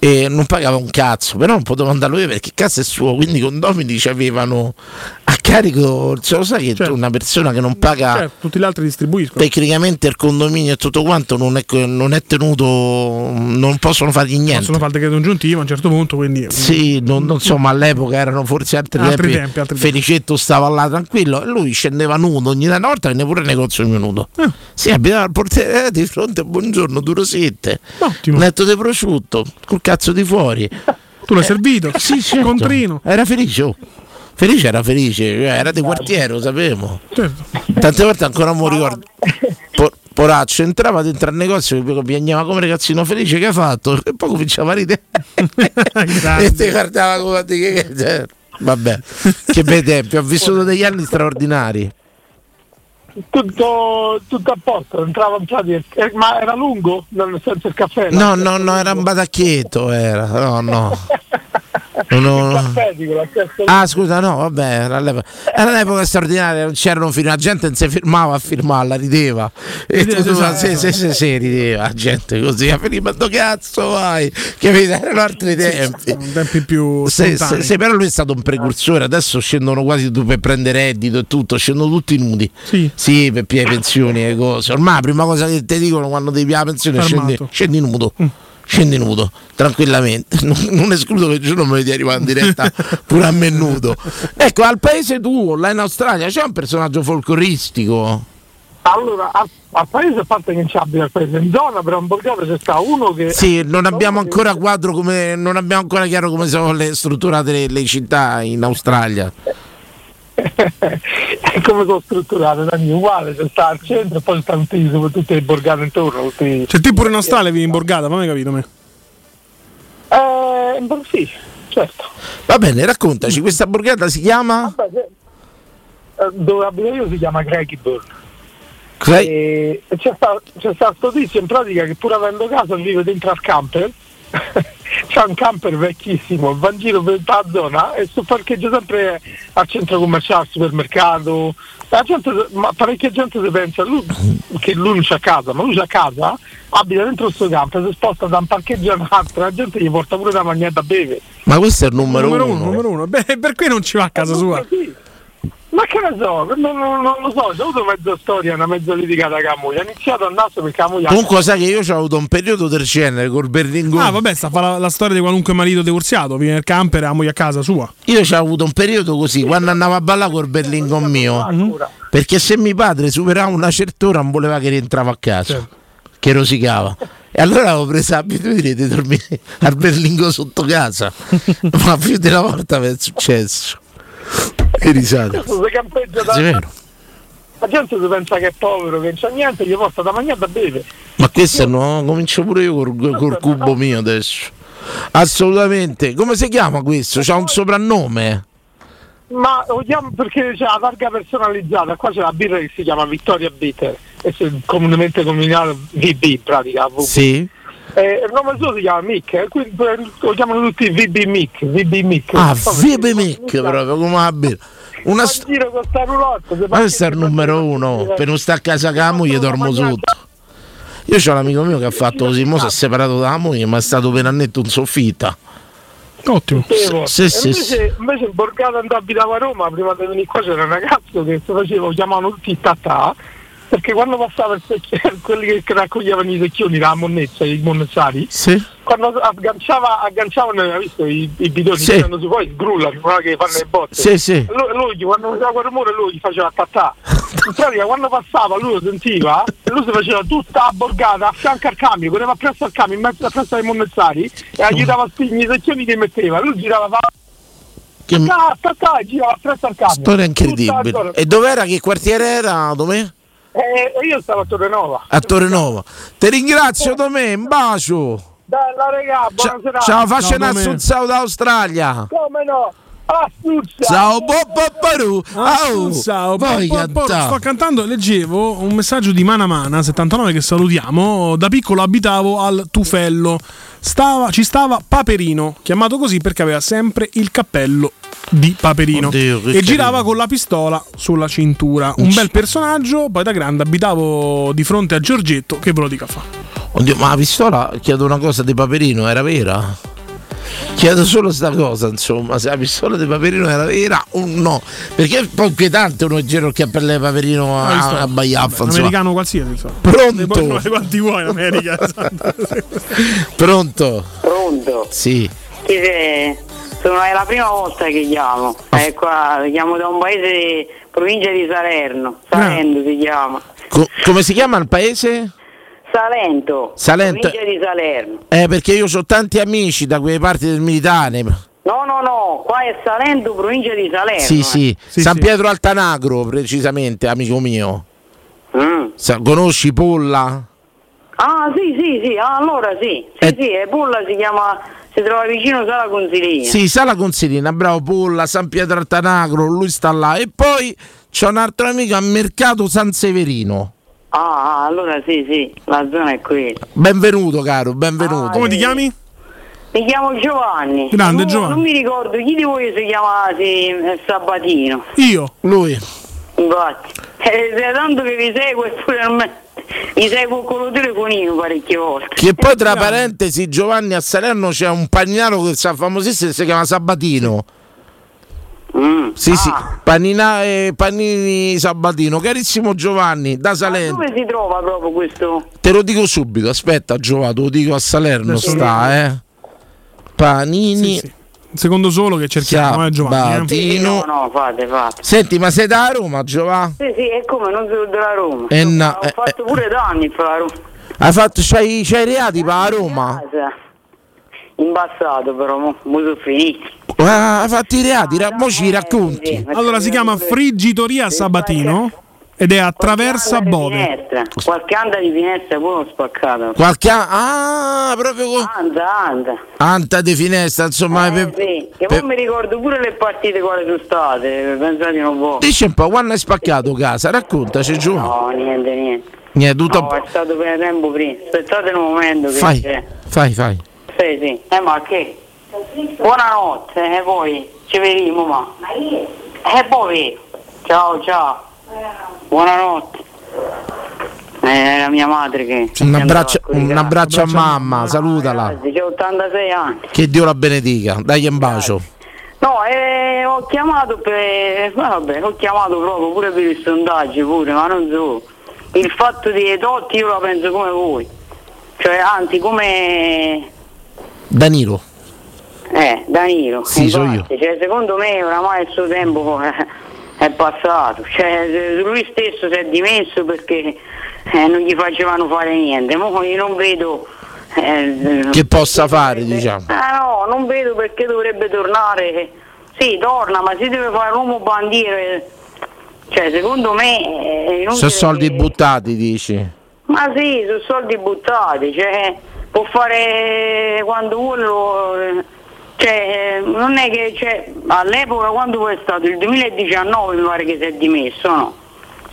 e non pagava un cazzo, però non poteva andarlo via perché casa è suo, quindi i condomini ci avevano a carico, ce lo sai che tu una persona che non paga Certo, tutti gli altri distribuiscono. tecnicamente il condominio e tutto quanto non è, non è tenuto, non possono fargli niente. Possono fare il decreto ingiuntivo a un certo punto, quindi. Sì, non, non so, ma all'epoca erano forse altri, Altri tempi. tempi, altri tempi. Felicetto stava là tranquillo e lui scendeva nudo ogni una volta venne pure il negozio mio nudo. Ah. Sì, abitava al portiere eh, di fronte, buongiorno, duro sette. Letto di prosciutto, col cazzo di fuori. Tu l'hai servito? Sì, certo. Contrino. Era felice. oh. Felice era felice, era di quartiere, lo sapevo. Certo. Tante volte ancora non mi ricordo. Po- Poraccio entrava dentro al negozio e piagnava come ragazzino felice che ha fatto? E poi cominciava a ridere. E ti guardava come a dire che cioè, vabbè che bei tempi ho vissuto degli anni straordinari. Tutto, tutto a posto, entrava in pratica, eh, ma era lungo, nel senso il caffè? no? No no era un badacchietto era no no No, no, Ah scusa no vabbè era l'epoca, era un'epoca straordinaria non c'erano fino la gente non si fermava a firmarla rideva e tu, tu, esatto. sì, sì, sì, sì, rideva la gente così a finire ma dove cazzo vai che vedi erano altri tempi tempi più Se, se- se però lui è stato un precursore, adesso scendono quasi tu per prendere reddito e tutto, scendono tutti nudi. Sì. per pigliare pensioni e cose. Ormai la prima cosa che ti dicono quando devi la pensione è scendi, scendi nudo. Scendi nudo, tranquillamente. Non, non escludo che il giorno me vedi arrivare in diretta pure a me nudo. Ecco, al paese tuo, là in Australia, c'è un personaggio folcloristico. Allora, al, al paese, a parte che non c'è abita al paese, in zona per un borgata c'è sta uno che... Sì, non abbiamo ancora quadro come. non abbiamo ancora chiaro come sono le strutturate le, le città in Australia. come sono strutturate, Dani, uguale, c'è sta al centro e poi stanno tutti, tutte le borgate intorno. Tutti... Cioè, te pure in Australia vivi in borgata, ma mi hai capito me? Eh, beh, sì, certo. Va bene, raccontaci, questa borgata si chiama? Vabbè, se- eh, dove abito io si chiama Craigburn. Cra- E e c'è sta, c'è sta sto tizio in pratica che pur avendo casa vive dentro al camper. c'ha un camper vecchissimo, va in giro per la zona e sto parcheggio sempre al centro commerciale, al supermercato. La gente, ma parecchia gente si pensa lui, che lui non c'ha casa, ma lui c'ha casa, abita dentro il suo camper, si sposta da un parcheggio a un altro, la gente gli porta pure da mangiare da bere. Ma questo è il numero, numero uno. uno, numero uno. Beh, per cui non ci va a casa sua. Ma che ne so, non, non- non lo so, ho avuto mezza storia, una mezza litigata con la moglie. Ha iniziato a nascere perché la moglie Comunque sai che io ho avuto un periodo del genere col Berlingo. Ah, vabbè, sta a fare la, la storia di qualunque marito divorziato, viene nel camper e la moglie a casa sua. Io ho avuto un periodo così, quando andavo a ballare col Berlingo mio. Perché se mio padre superava una certa ora non voleva che rientravo a casa. Che rosicava. E allora avevo preso l'abitudine di dormire al Berlingo sotto casa. Ma più di una volta mi è successo. Che risate. Si campeggia da... La gente si pensa che è povero, che non c'ha niente, gli porta da mangiare da bere. Ma questo no, comincio pure io col, col cubo mio adesso. Assolutamente. Come si chiama questo? C'ha un soprannome? Ma lo chiamo perché c'è la targa personalizzata, qua c'è la birra che si chiama Vittoria Bitter, e comunemente combinato VB in pratica. VB. Sì. Eh, il nome suo si chiama Mick, eh, quindi eh, lo chiamano tutti VB Mick, VB Mick. Ah, perché- Mick proprio come la birra. Una st- giro con sta roulotte, se Ma questo è il numero uno. Per non stare a casa con la moglie dormo sotto. Io ho un amico mio che ha fatto così, mo si è separato dalla moglie, ma è stato per annetto in soffitta. Ottimo. Sì, sì, invece, invece in Borgata abitavo a Roma, prima di venire qua c'era un ragazzo che si faceva, chiamavano tutti i tatà, perché quando passava il secchiere, quelli che, raccoglievano i secchioni, la monnezza, i monnezzari, Sì. quando agganciava, agganciavano, hai visto i, i bidoni Sì. che tirano su poi guarda che fanno le botte. Sì, sì. Lui, lui quando faceva quel rumore lui gli faceva tattà. In pratica quando passava lui lo sentiva e lui si faceva tutta a borgata a fianco al cambio, correva appresso al cambio, in mezzo appresso ai monnezzari e aiutava a spingere i secchioni che metteva. Lui girava Che- tattà, tattà, e girava appresso al cambio. Storia incredibile. E dov'era? Che quartiere era? Dov'è? E e io stavo a Torrenova. A Torrenova. Ti ringrazio Domè, un bacio. Bella regà, buona serata. Ciao, faccia un assunzao d'Australia. Come no? Astuzza. Ciao, Bobbaru. Ciao, sto cantando, leggevo un messaggio di Mana Mana 79 che salutiamo. Da piccolo abitavo al Tufello. Stava- ci stava Paperino, chiamato così perché aveva sempre il cappello di Paperino Oddio, che e girava carino. con la pistola sulla cintura. Un bel personaggio. Poi da grande abitavo di fronte a Giorgetto. Che ve lo dica fa? Oddio, ma la pistola, chiedo una cosa di Paperino, era vera? Chiedo solo sta cosa, insomma, se la pistola di Paperino era vera o no. Perché è un po' inquietante uno giro il cappello di Paperino a, a Baiaffa, Un americano qualsiasi. insomma. Pronto? Poi quanti vuoi in America. esatto. Pronto? Pronto? Sì. Chi sei? Sono, è la prima volta che chiamo. È qua, chiamo da un paese provincia di Salerno. Salento si chiama. Co- come si chiama il paese? Salento. Salento. Provincia di Salerno. Eh, perché io ho tanti amici da quelle parti del militare. No, no, no, qua è Salento, provincia di Salerno. Sì, eh. sì, San Pietro Altanagro, precisamente, amico mio. Mm. Sa- conosci Polla? Ah, sì, sì, sì, ah, allora sì. Sì, sì, e Pulla si chiama, si trova vicino Sala Consilina. Sì, Sala Consilina, bravo Polla, San Pietro Altanagro, lui sta là. E poi c'è un altro amico a Mercato San Severino. Ah, ah, allora sì, sì, la zona è quella. Benvenuto, caro, benvenuto. Come ti chiami? Mi chiamo Giovanni. Grande Non- Giovanni. Non mi ricordo chi di voi si chiama sì, eh, Sabatino. Io. Lui. Infatti. Eh, se tanto che vi seguo e pure a me. Mi seguo con lo telefonino parecchie volte. Che poi tra parentesi Giovanni a Salerno c'è un pagnaro che sa famosissimo si chiama Sabatino. Mm. Sì, sì, Ah. panina, eh, panini Sabatino, carissimo Giovanni, da Salento. Dove si trova proprio questo? Te lo dico subito, aspetta Giovanni, te lo dico a Salerno Adesso sta, eh. Panini Un secondo solo che cerchiamo, eh, Giovanni. eh. Sabatino. No, no, fate, fate. Senti, ma sei da Roma, Giovanni? Sì, sì, è come non sono della Roma. Eh, no, Ho eh, fatto pure danni per la Roma. Hai fatto c'hai, c'hai reati per la Roma? In passato però, mo, mo sono finiti. Ah, hai fatto i reati, ra- mo ci racconti. Allora si chiama Friggitoria Sabatino ed è attraversa Bove. Finestra. Qualche anda di finestra pure ho spaccato. Qualche ah, proprio con Anda, anda. anta di finestra, insomma, per- Sì, che per- poi mi ricordo pure le partite quali sono state, pensate un po'. dici un po' quando hai spaccato casa, raccontaci giù. No, niente, niente. Niente, tutto No, è stato per tempo prima. Aspettate un momento che Fai, c'è. fai, fai. Sì, sì. Eh ma che? Buonanotte, e poi ci vediamo ma. E poi ciao ciao. Buonanotte. Eh, Era mia madre che. Un abbraccio, un abbraccio a mamma, salutala. Grazie, C'ho 86 anni. Che Dio la benedica, dai un bacio. No, eh, ho chiamato per. Vabbè, ho chiamato proprio pure per il sondaggio pure, ma non so. Il fatto di Totti io la penso come voi. Cioè, anzi, come Danilo. Eh, Danilo. Sì, so infatti, Cioè, secondo me oramai il suo tempo eh, è passato. Cioè, lui stesso si è dimesso perché eh, non gli facevano fare niente. Mo io non vedo. eh, Che possa fare, diciamo. Ah no, non vedo perché dovrebbe tornare. Sì, torna, ma si deve fare l'uomo bandiere. Cioè, secondo me. inutile Sono soldi che- buttati, dici. ma sì, sono soldi buttati, cioè può fare quando vuole, lo- cioè non è che cioè, all'epoca quando è stato? Il 2019 mi pare che si è dimesso, no?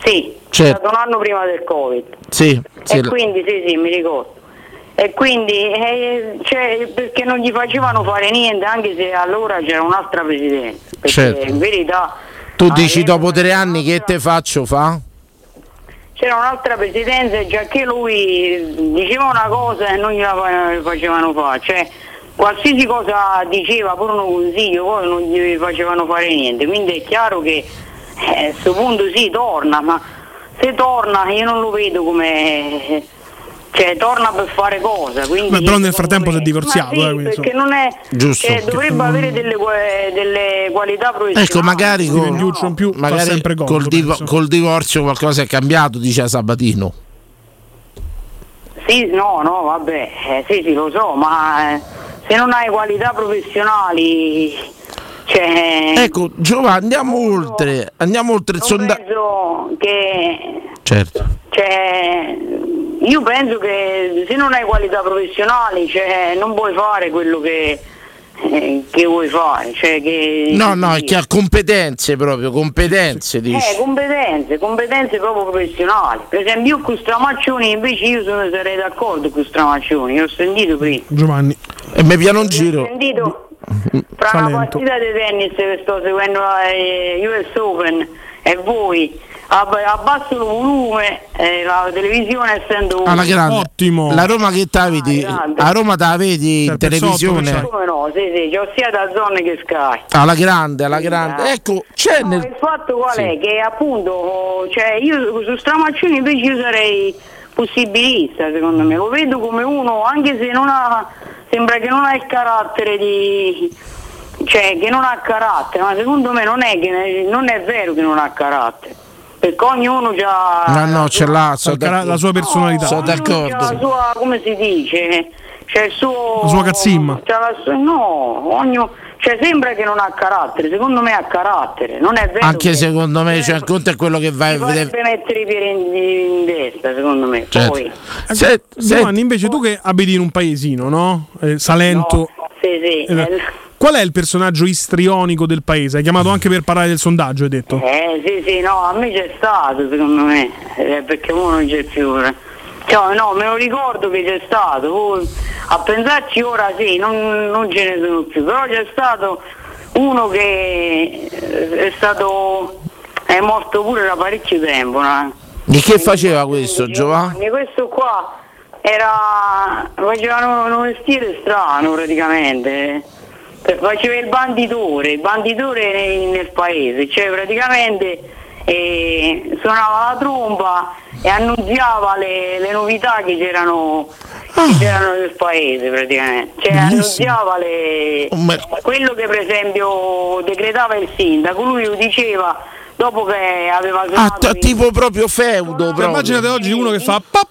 Sì, Certo. è stato un anno prima del Covid. Sì, sì. E quindi sì, sì, mi ricordo. E quindi eh, cioè, perché non gli facevano fare niente anche se allora c'era un'altra presidente. Perché Certo. in verità Tu dici dopo tre anni che te faccio fa? c'era un'altra presidenza già che lui diceva una cosa e non gliela fa- facevano fare, cioè qualsiasi cosa diceva, pure un consiglio, poi non gli facevano fare niente. Quindi è chiaro che eh, a questo punto sì, torna, ma se torna io non lo vedo come. Cioè, torna per fare cosa. Quindi, Beh, però nel frattempo si è divorziato. sì, eh, quindi, perché non è. Giusto. cioè, dovrebbe avere delle, delle qualità professionali. Ecco, magari, con, Giuccio in più fa magari sempre comodo, col, divo- col divorzio qualcosa è cambiato, dice Sabatino. Sì, no, no, vabbè, eh, sì, sì, lo so, ma eh, se non hai qualità professionali, cioè, Ecco, Giovanni, andiamo oltre, andiamo oltre il sondaggio. penso che, Certo. cioè, io penso che se non hai qualità professionali, cioè, non puoi fare quello che, eh, che vuoi fare, cioè che... No, no, è che ha competenze proprio, competenze, Eh, dice. competenze, competenze proprio professionali. Per esempio io con Stramaccioni invece io sono, sarei d'accordo con Stramaccioni, ho sentito prima. Giovanni. E mi piano un giro. Sentito fra una Salento. partita di tennis che sto seguendo la eh, US Open e voi ab- abbasso il volume eh, la televisione essendo Alla grande. Ottimo. La Roma che te vedi? grande. A Roma te la vedi in televisione? sotto, come no sì sì c'ho sia da zone che Sky Alla grande, alla grande. Ecco, c'è No, nel... il fatto qual Sì. è? Che appunto, cioè io su Stramaccioni invece io sarei possibilista secondo me, lo vedo come uno, anche se non ha, sembra che non ha il carattere di, cioè che non ha carattere, ma secondo me non è, che, non è vero che non ha carattere, perché ognuno ha... No, no, ce l'ha, cara- d'accordo. la sua personalità. Sono C'ha la d'accordo. sua, come si dice, c'è il suo... La sua cazzimma. la sua- no, ognuno, cioè sembra che non ha carattere, secondo me ha carattere, non è vero. Anche che- secondo me, cioè, il conto è quello che vai a vedere. potrebbe mettere i piedi in, in testa, secondo me. Certo. Poi, Se- se- Giovanni, invece tu che abiti in un paesino, no? Eh, Salento. sì, sì. Eh, eh, Qual è il personaggio istrionico del paese? Hai chiamato anche per parlare del sondaggio, hai detto. Eh sì, sì, no, a me c'è stato secondo me, eh, perché uno non c'è più. eh. Cioè, no, me lo ricordo che c'è stato, poi, a pensarci ora sì, non, non ce ne sono più, però c'è stato uno che eh, è stato, è morto pure da parecchio tempo. no? Di che faceva questo, Giovanni? Questo qua era faceva un, un mestiere strano praticamente faceva il banditore il banditore nel, nel paese cioè praticamente eh, suonava la tromba e annunziava le, le novità che c'erano che c'erano nel paese praticamente. Cioè annunziava le, quello che per esempio decretava il sindaco. Lui lo diceva dopo che aveva Ah, t- tipo proprio feudo. Cioè, proprio. immaginate oggi uno che fa pa,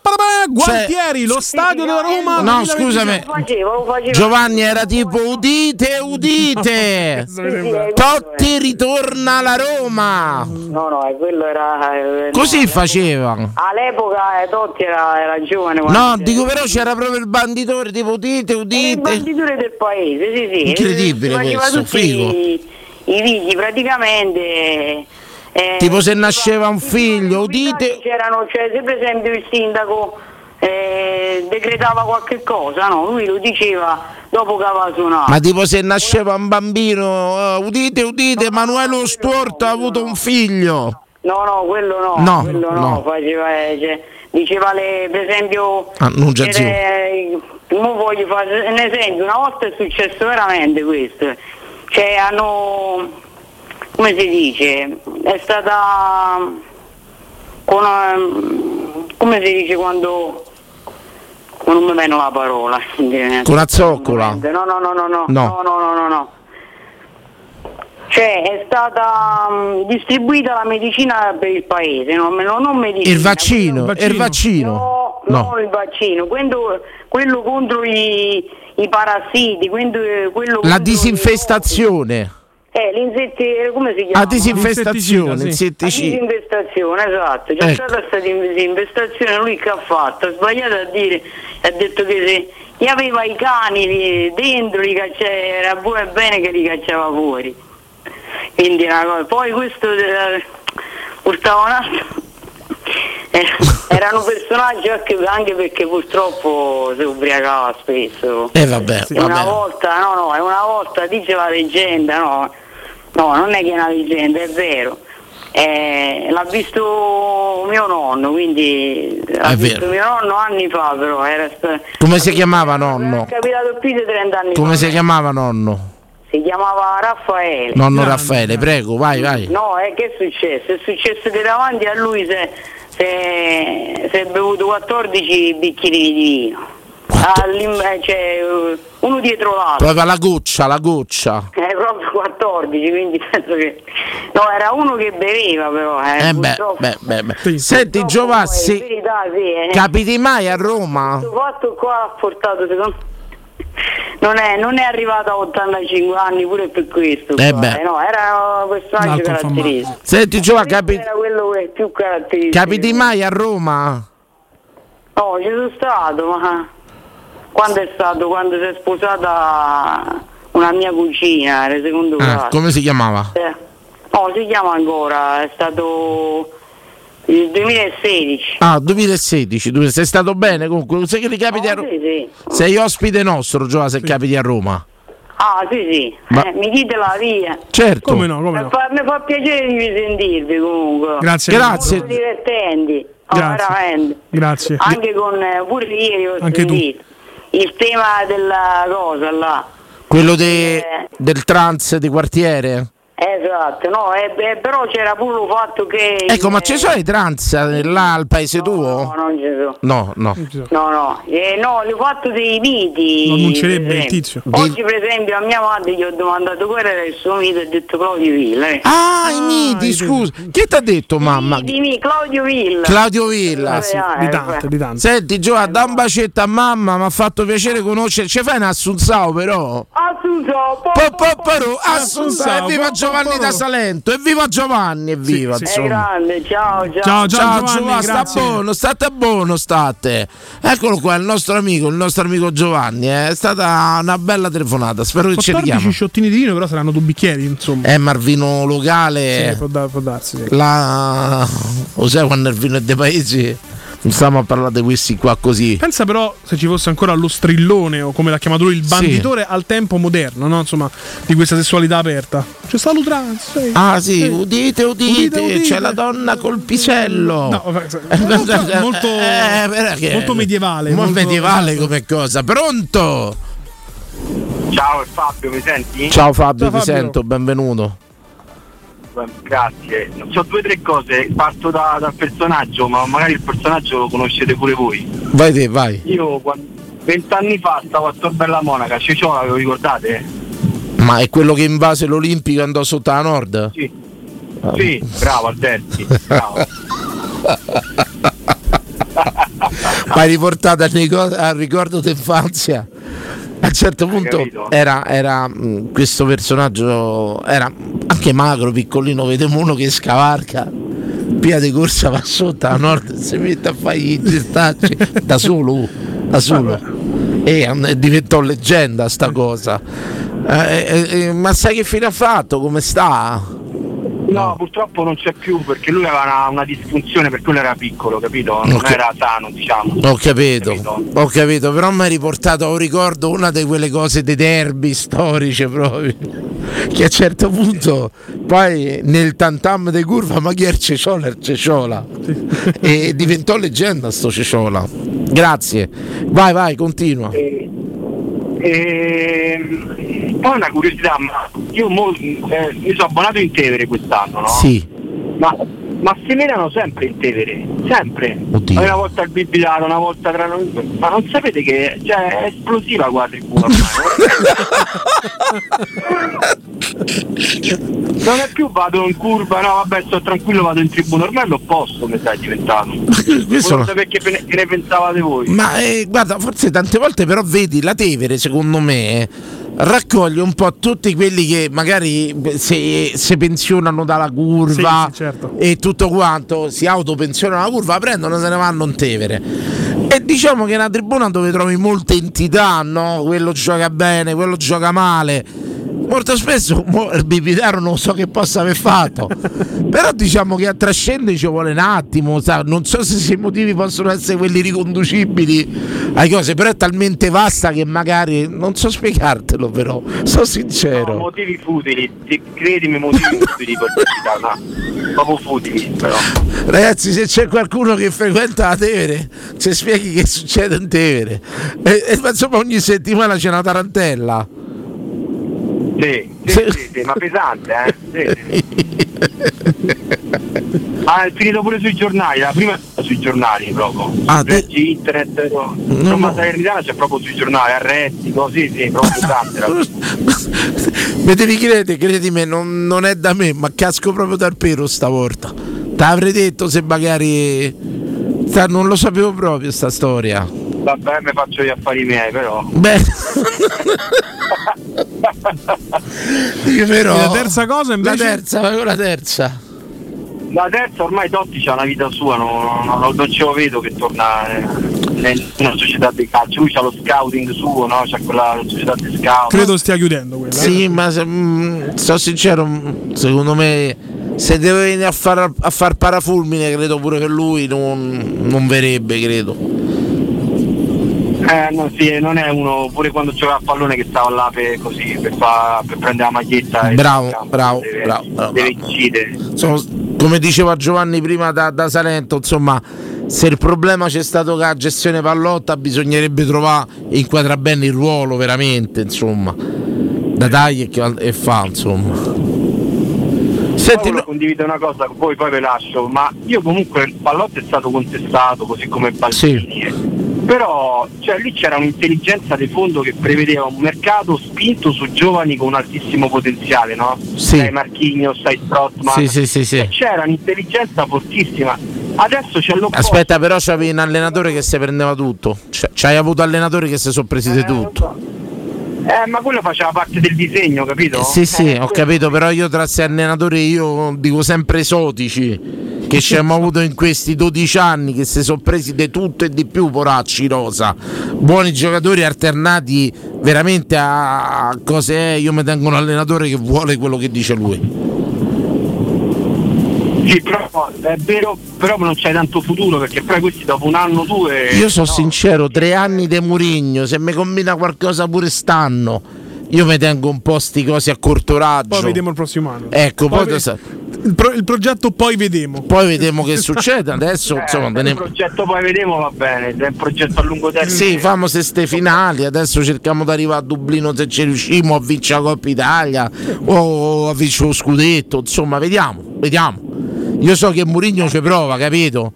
Gualtieri, lo stadio della Roma. No, 2026. scusami. Giovanni era tipo udite, udite. Totti ritorna alla Roma. No, no, eh, quello era. eh, Così no, faceva. All'epoca eh, Totti era, era giovane. No, dico però c'era proprio il banditore, tipo udite, Era il udite. banditore del paese, sì, sì. Incredibile questo, figo. I, i vigili praticamente. Eh, Tipo se nasceva un figlio, udite. C'erano, cioè, se per esempio il sindaco eh, decretava qualche cosa, no? Lui lo diceva dopo che aveva suonato. Ma tipo se nasceva un bambino, eh, udite, udite, Emanuele Storto ha avuto un figlio. No, no, quello no, No, quello no, no. faceva, eh, cioè, diceva le, per esempio, Annunciazione. eh, voglio fare un esempio, una volta è successo veramente questo, cioè hanno, come si dice, è stata, con, ehm, come si dice quando, non mi viene la parola, Con la zoccola. no, no, no, no, no, No. no, no, no, no, no. Cioè è stata mm, distribuita la medicina per il paese, non, non non medicina. Il vaccino, il vaccino. No, non il vaccino, quello, quello contro i, i parassiti, quello, quello La disinfestazione. Eh, l'insetti, come si chiama? La disinfestazione, La insetticida. disinfestazione, esatto. C'è Ecco. stata questa disinfestazione, lui che ha fatto? Ha sbagliato a dire, ha detto che se gli aveva i cani lì dentro, li caccia- era buono e bene che li cacciava fuori. Quindi una cosa. Poi questo eh, portava un altro. eh, erano personaggi anche, anche perché purtroppo si ubriacava spesso. E vabbè, una vabbè. volta, no, no, una volta dice la leggenda, no, no, non è che è una leggenda, è vero. eh, l'ha visto mio nonno, quindi l'ha È visto vero. mio nonno anni fa però. Era Come si chiamava nonno? È capitato più di 30 anni Come fa. si chiamava nonno? Si chiamava Raffaele. Nonno Raffaele, prego, vai, vai. No, è che è successo? È successo che davanti a lui si è bevuto 14 bicchieri di vino. Cioè, uno dietro l'altro. Proprio la goccia, la goccia. Eh, proprio 14, quindi penso che. No, era uno che beveva però. Eh, Eh beh, beh, beh, beh. Senti Giovassi, verità, sì, eh. capiti mai a Roma? Questo fatto qua ha portato secondo non è, non è arrivato a 85 anni pure per questo. Eh qua, beh. eh, no, era un personaggio L'alcol fa male. caratteristico. Senti Giova, capi- Era quello che è più caratteristico. capiti mai a Roma? No, ci sono stato, ma quando è stato? Quando si è sposata una mia cugina, era secondo Ah, grado. come si chiamava? Eh, No, si chiama ancora, è stato il 2016. Ah, 2016, tu sei stato bene comunque, sai che li capiti a Roma? Sì, sì. Sei ospite nostro, Giova, se capiti a Roma. Ah, sì, sì. Ma- Eh, mi dite la via. Certo. Come no, come Mi no. fa, mi fa piacere di sentirvi comunque. Grazie. Grazie. Molto divertenti. Oh, Grazie. veramente. Grazie. Anche con eh, pure ieri ho Anche tu. Il tema della cosa là. Quello de- Eh. del trans di quartiere? Esatto, no, eh, beh, però c'era pure il fatto che. Ecco, ma eh, ci sono i trans eh, là al paese No, tuo? non ci sono. No, no. No, no, eh, no, il fatto dei miti. Lo annuncerebbe il tizio. Oggi, per esempio, a mia madre gli ho domandato qual era il suo mito e ho detto Claudio Villa. eh. Ah, i miti, scusa. Chi ti ha detto mamma? Di me, Claudio Villa. Claudio Villa. Eh, ah, Di eh, tante, di tante. Senti Giova, da un bacetto a mamma, mi ha fatto piacere conoscere. Ci fai un assunzao però? Assunzao, po- Po, po, po, Assunzao, Assunzao, evviva po, Giovanni da Salento, evviva Giovanni, evviva Sì, sì. È insomma. grande, ciao, ciao. Ciao, ciao, Ciao Giovanni, Giovanni, sta buono, state buono, state. Eccolo qua, il nostro amico, il nostro amico Giovanni. eh. È stata una bella telefonata, spero che ci 14 richiama. sciottini di vino, però saranno due bicchieri, insomma. Eh, ma il vino locale. Sì, può, da- può darsi. sì. La... Lo sai quando il vino è dei paesi? Non stiamo a parlare di questi qua così. Pensa però se ci fosse ancora lo strillone o come l'ha chiamato lui il banditore al tempo moderno, no? Insomma, di questa sessualità aperta. C'è sta l'utranza. sì. Ah sì, udite, udite, Udite, udite. c'è la donna col pisello. No, molto, molto, Eh, perché- molto medievale. Molto molto- medievale come cosa. Pronto? Ciao, Fabio, mi senti? Ciao Fabio, Ciao, ti Fabio. sento, benvenuto. Grazie. Ho due o tre cose, parto da- dal personaggio, ma magari il personaggio lo conoscete pure voi. Vai te, vai. Io vent'anni fa stavo a Tor Bella Monaca, Ciciola, ve lo ricordate? Ma è quello che invase l'Olimpico e andò sotto la Nord? Sì. Sì, bravo Alberti, bravo. Ma hai riportato al ricordo, al ricordo d'infanzia. A un certo punto era, era, mh, questo personaggio era anche magro, piccolino, vediamo uno che scavarca, via di corsa va sotto a nord e si mette a fare i gestacci da solo, da solo. E eh, diventò leggenda sta cosa. Eh, eh, eh, ma sai che fine ha fatto? Come sta? No, purtroppo non c'è più perché lui aveva una, una disfunzione per quello era piccolo, capito? Non Ok. era sano, diciamo. Ho capito, Capito? ho capito, però mi hai riportato a un ricordo una di quelle cose dei derby storici proprio. Che a un certo punto, poi nel tantam di curva, ma chi è il Ceciola? Il Ceciola. E diventò leggenda sto Ceciola. Grazie. Vai, vai, continua. E, e- poi una curiosità, ma io mo- eh, mi sono abbonato in Tevere quest'anno, no? Sì. Ma, ma si menano sempre in Tevere, sempre. Oddio. Una volta al Bibilaro, una volta tra noi. Ma non sapete che cioè, è esplosiva qua tribuna ormai. non è più vado in curva, no vabbè sto tranquillo, vado in tribuna, ormai l'opposto mi sta diventato. Questo Volevo no. sapere che, ne- che ne pensavate voi. Ma eh, guarda, forse tante volte però vedi la Tevere, secondo me, raccoglie un po' tutti quelli che magari se, se pensionano dalla curva Sì, sì, certo. e tutto quanto, si autopensionano dalla curva, prendono e se ne vanno in Tevere. E diciamo che è una tribuna dove trovi molte entità, no? Quello gioca bene, quello gioca male. Molto spesso il Bibitaro non so che possa aver fatto, però diciamo che a trascendere ci vuole un attimo, sa? non so se i motivi possono essere quelli riconducibili alle cose, però è talmente vasta che magari non so spiegartelo però, sono No, sincero. motivi futili, ti- credimi motivi futili no. proprio futili però. Ragazzi, se c'è qualcuno che frequenta la Tevere, ci spieghi che succede in Tevere. E, e, ma insomma, ogni settimana c'è una tarantella. Sì, sì, sì, sì, ma pesante, eh? Ah, è finito pure sui giornali, la prima sui giornali proprio. Ah, te... internet, no. insomma no. Salernitana c'è proprio sui giornali, arresti, così, sì, proprio pesante. Mi devi credere, credimi, non, non è da me, ma casco proprio dal pero stavolta. T'avrei detto se magari. Non lo sapevo proprio sta storia. Vabbè, mi faccio gli affari miei, però. Beh. però. La terza cosa invece. La terza, la terza. La terza ormai Totti ha una vita sua, non, non, non ce lo vedo che torna in una società di calcio. Lui ha lo scouting suo, no? C'ha quella società di scout. Credo stia chiudendo quella. Sì, eh? ma se, mh, sono sincero, mh, secondo me se deve venire a far, a far parafulmine credo pure che lui non, non verrebbe, credo. Eh, no, sì, non è uno, pure quando giocava a pallone che stava là per, così, per, fa, per prendere la maglietta. Bravo, bravo, deve, bravo, bravo, deve incidere. Sono, come diceva Giovanni prima da, da, Salento, insomma, se il problema c'è stato con la gestione pallotta, bisognerebbe trovare e inquadra bene il ruolo veramente, insomma, da tagli e, e fa, insomma. Senti, no... condivido una cosa, poi, poi ve lascio, ma io comunque il pallotto è stato contestato, così come Baldini. Sì però cioè, lì c'era un'intelligenza di fondo che prevedeva un mercato spinto su giovani con un altissimo potenziale, no? Sì. Sai Marchigno, sai Strottman. Sì, sì, sì, sì. C'era un'intelligenza fortissima. Adesso c'è l'opposto. Aspetta, però c'avevi un allenatore che si prendeva tutto. C'hai avuto allenatori che si sono presi eh, tutto. Eh, ma quello faceva parte del disegno, capito? Eh, sì, sì, eh, ho capito, però io tra questi allenatori io dico sempre esotici che ci abbiamo avuto in questi 12 anni che si sono presi di tutto e di più, poracci rosa. Buoni giocatori alternati veramente a cose è. Io mi tengo un allenatore che vuole quello che dice lui. Sì, però è vero, però non c'è tanto futuro perché poi questi dopo un anno o due. Io sono no. sincero, tre anni di Murigno, se mi combina qualcosa pure stanno, io mi tengo un po' sti cose a corto raggio. Poi vediamo il prossimo anno. Ecco, poi, poi il, pro- il, progetto poi vediamo. Poi vediamo che succede. Adesso eh, insomma, il ne... progetto poi vediamo va bene, è un progetto a lungo termine. Sì, famo ste finali, adesso cerchiamo di arrivare a Dublino se ci riusciamo a vincere la Coppa Italia o a vincere lo scudetto, insomma, vediamo, vediamo. Io so che Murigno ci prova, capito?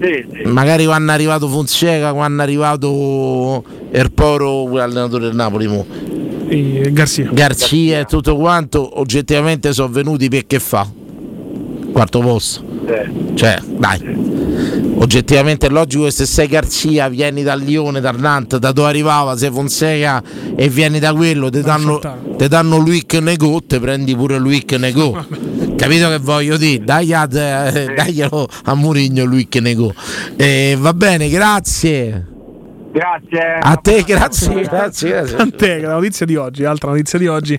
Sì, sì. Magari quando è arrivato Fonseca, quando è arrivato Erporo, allenatore del Napoli. Mo e Garzia. Garzia e tutto quanto oggettivamente sono venuti perché fa quarto posto cioè dai oggettivamente è logico che se sei Garzia vieni dal Lione, dal Nantes, da dove arrivava, sei Fonseca e vieni da quello, ti danno, te danno Luic Nego, te prendi pure Luic Nego. Capito che voglio dire? Dai, eh, daglielo a Murigno Luic Nego. Eh, va bene, grazie. Grazie. A te, grazie, grazie, grazie. A te, la notizia di oggi, altra notizia di oggi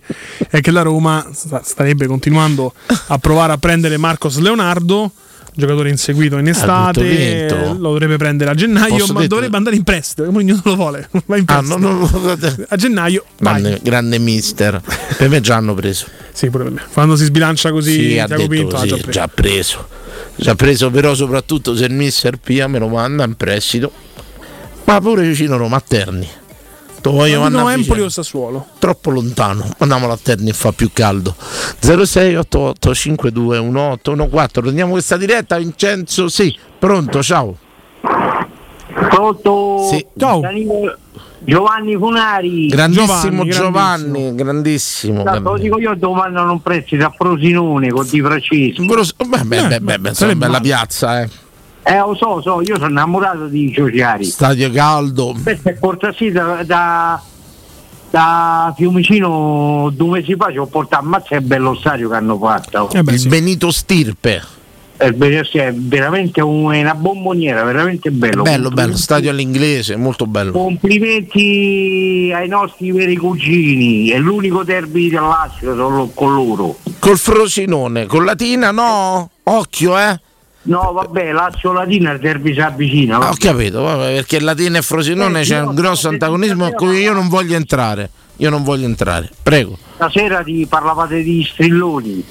è che la Roma starebbe continuando a provare a prendere Marcos Leonardo giocatore inseguito in estate, lo dovrebbe prendere a gennaio, Posso ma detto... dovrebbe andare in prestito. non lo vuole, va in ah, no, no, no, a gennaio. Grande, grande, mister. per me già hanno preso. Sì, pure per me. Quando si sbilancia così, sì, Tiago detto, Pinto sì, ha già preso. Già preso. Già preso, però soprattutto se il mister Pia me lo manda in prestito ma pure vicino Roma, a Terni. Lo voglio no, Empoli o Sassuolo? Troppo lontano, andiamolo a Terni fa più caldo. 0688 52 1814. Prendiamo questa diretta, Vincenzo. Sì, pronto, ciao. Pronto? Sì. Ciao. Giovanni Funari. Grandissimo Giovanni, Giovanni grandissimo. grandissimo. Lo dico io domani non un prezzo da Frosinone con Di Francesco. Beh, beh, beh, beh, beh, beh, bella piazza, eh. Eh, lo so, so, io sono innamorato di Ciociari. Stadio caldo. Questo è cortesia da, da, da, Fiumicino due mesi fa ci ho portato, ammazza che bello stadio che hanno fatto. Eh beh, il sì. Benito Stirpe. È, è veramente una bomboniera, veramente bello. Bello, bello, stadio all'inglese, molto bello. Complimenti ai nostri veri cugini, è l'unico derby del Lazio solo con loro. Col Frosinone, con Latina no, occhio eh. No, vabbè, Lazio Latina il derby si avvicina. Ah, ho capito, vabbè, perché Latina e Frosinone eh, c'è un grosso antagonismo a cui io non voglio entrare. Io non voglio entrare, prego. Stasera ti parlavate di strilloni.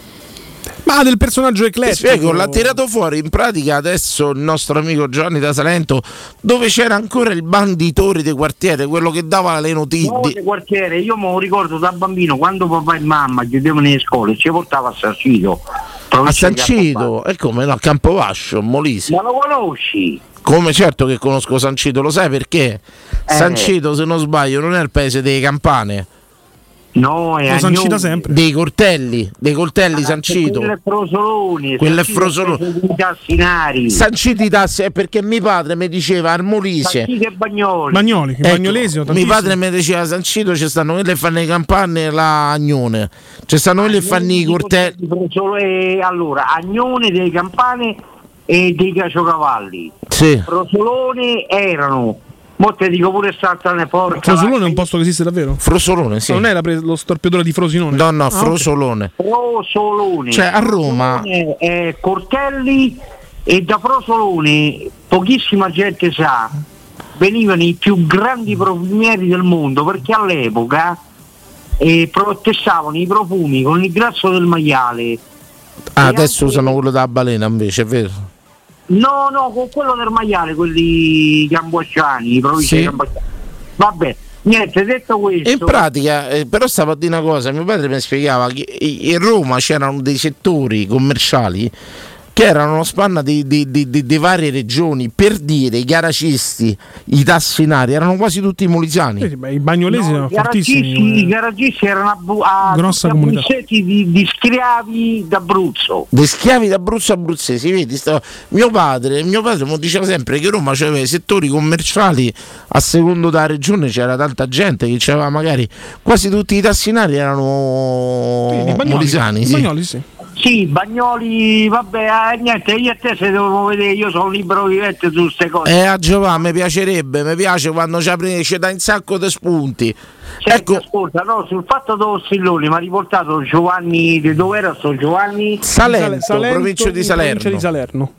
Ma del personaggio eclettico. Ti spiego, l'ha tirato fuori in pratica adesso il nostro amico Gianni da Salento, dove c'era ancora il banditore di quartiere, quello che dava le No, notizie. di quartiere, io me lo ricordo da bambino quando papà e mamma chiudevano nelle scuole ci portava a Sarcito. A Sancito, e come no, a Campovascio, Molise. Ma lo conosci? Come certo che conosco Sancito, lo sai perché? Eh. Sancito, se non sbaglio, non è il paese delle campane. No, è sancita sempre. Dei coltelli, dei coltelli Sancito. Quello è Frosoloni. Quello è Sancito Frosoloni. I tassinari. Sancito i tassi è perché mio padre mi diceva al Molise. Sancito e Bagnoli. Bagnoli, i bagnolesi mio padre mi diceva Sancito ci stanno quelli che fanno le campane e la Agnone. Ci stanno quelli che fanno i coltelli. Eh, allora, Agnone delle campane e dei caciocavalli. Sì. Rosolone erano. Mo te dico pure Saltane Porca. Frosolone è un posto che esiste davvero? Frosolone, sì. Non è la pre- lo storpiatore di Frosinone? No, no, Ah, ok. Frosolone. Frosolone. Cioè, a Roma- Frosolone è Cortelli e da Frosolone pochissima gente sa venivano i più grandi profumieri del mondo perché all'epoca eh, protestavano i profumi con il grasso del maiale Ah, adesso usano quello della balena invece, è vero? No no con quello del maiale quelli cambogiani i province Sì. di Cambogiani vabbè niente detto questo In pratica, eh, però stavo a dire una cosa, mio padre mi spiegava che in Roma c'erano dei settori commerciali che erano una spanna di, di- di- di- di varie regioni, per dire i garacisti, i tassinari, erano quasi tutti molisani. Sì, sì, beh, I bagnolesi No, garagisti, fortissimi. i garagisti erano a, bu- a Grossa comunità. di, di schiavi d'Abruzzo. Dei schiavi d'Abruzzo abruzzesi, vedi? Sta- Mio padre, mio padre mi diceva sempre che Roma aveva i settori commerciali a secondo della regione c'era tanta gente che c'aveva magari quasi tutti i tassinari erano Sì, i bagnoli, molisani. i Sì. bagnoli, sì. Sì, Bagnoli, vabbè, eh, niente, io e te se devo vedere, io sono libero vivente su queste cose. Eh, a Giovanni mi piacerebbe, mi piace quando ci apri- ci dà un sacco di spunti. Senti, ecco. ascolta, no, sul fatto dello Stilloni mi ha riportato Giovanni, di dove era sto Giovanni? Salento, provincia di Salerno. provincia di Salerno.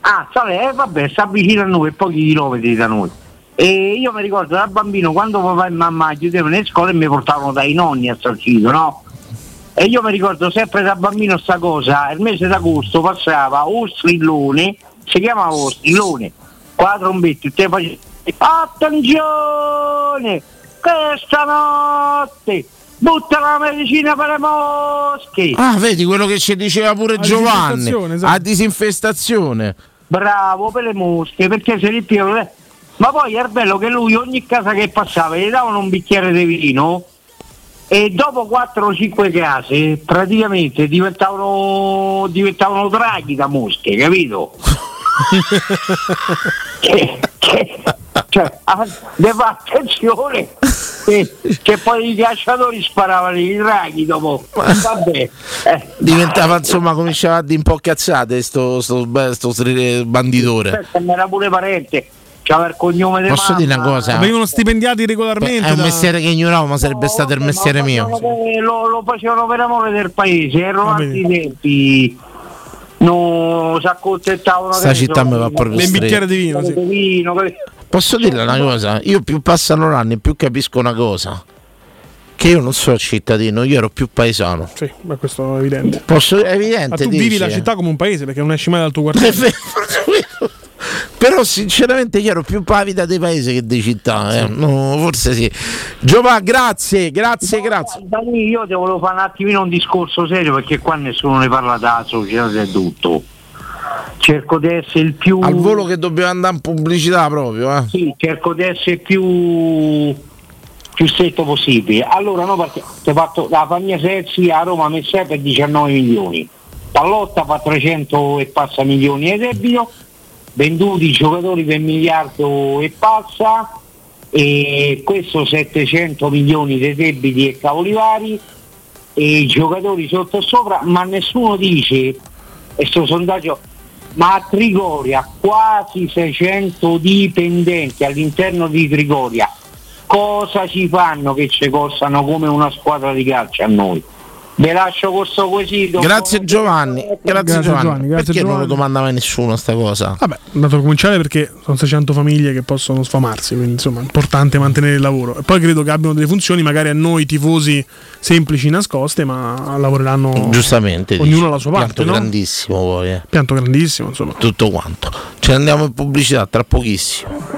Ah, Salerno, eh, vabbè, sta vicino a noi, pochi chilometri da noi. E io mi ricordo da bambino quando papà e mamma chiudevano le scuole e mi portavano dai nonni a Salcito, no? E io mi ricordo sempre da bambino sta cosa, il mese d'agosto passava o strillone, si chiamava o strillone, qua trombetti, te facevi attenzione, questa notte butta la medicina per le mosche. Ah, vedi quello che ci diceva pure A Giovanni. disinfestazione, esatto. A disinfestazione. Bravo per le mosche, perché se li pigliano. Ma poi è bello che lui ogni casa che passava gli davano un bicchiere di vino e dopo 4 o 5 case praticamente diventavano, diventavano draghi da mosche, capito? che, che- cioè, ah, devo fare attenzione che, che poi i cacciatori sparavano i draghi dopo. Vabbè. eh. Diventava insomma, cominciava a dire un po' cazzate sto, sto, sto stri- banditore. Era pure parente, c'aveva il cognome di Posso dire una cosa? Venivano stipendiati regolarmente. È un da- mestiere che ignoravo, ma sarebbe stato il mestiere mio. Lo, lo facevano per amore del paese, erano Va altri tempi. Non si accontentavano Sta che ne città mi va proprio un bicchiere di vino, sì. vino, Posso dire una cosa? Io più passano l'anno e più capisco una cosa. Che io non sono cittadino, io ero più paesano. Sì, ma questo è evidente. Posso, è evidente. Ma tu dici, vivi la eh. città come un paese perché non esci mai dal tuo quartiere. Però sinceramente io ero più pavida dei paesi che di città. eh. No, forse sì. Giovanni, grazie, grazie, grazie. Dani, io ti volevo fare un attimino un discorso serio perché qua nessuno ne parla della società del tutto. Cerco di essere il più. Al volo che dobbiamo andare in pubblicità proprio. Eh. Sì, cerco di essere più più stretto possibile. Allora, no, perché ti ho fatto la famiglia Sezzi a Roma messa per 19 milioni, Pallotta fa 300 e passa milioni di debito, venduti giocatori per miliardo e passa, e questo 700 milioni di debiti e cavoli vari, e i giocatori sotto sopra, ma nessuno dice, e sto sondaggio, ma a Trigoria quasi 600 dipendenti all'interno di Trigoria, cosa ci fanno che ci costano come una squadra di calcio a noi? Vi lascio corso quesito. Grazie Giovanni, grazie, Grazie, Giovanni. Giovanni, grazie, perché non lo Giovanni. domanda mai nessuno sta cosa? Vabbè, dato a cominciare perché sono 600 famiglie che possono sfamarsi, quindi insomma è importante mantenere il lavoro. E poi credo che abbiano delle funzioni magari a noi tifosi semplici nascoste, ma lavoreranno Giustamente. ognuno dici. alla sua parte, Pianto no? grandissimo poi, eh. Pianto grandissimo, insomma. Tutto quanto. Ce ne andiamo in pubblicità tra pochissimo.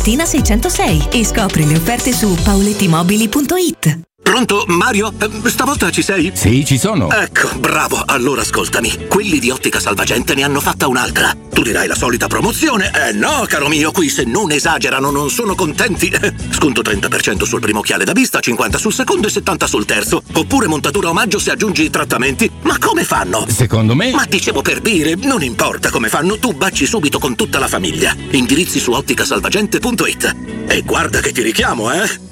606 e scopri le offerte su paulettimobili.it. Pronto, Mario? Eh, Stavolta ci sei? Sì, ci sono. Ecco, bravo. Allora ascoltami. Quelli di Ottica Salvagente ne hanno fatta un'altra. Tu dirai la solita promozione. Eh no, caro mio, qui se non esagerano non sono contenti. Sconto 30% sul primo occhiale da vista, 50 sul secondo e 70 sul terzo. Oppure montatura omaggio se aggiungi i trattamenti. Ma come fanno? Secondo me. Ma dicevo per dire, non importa come fanno, tu baci subito con tutta la famiglia. Indirizzi su otticasalvagente.it. E guarda che ti richiamo, eh?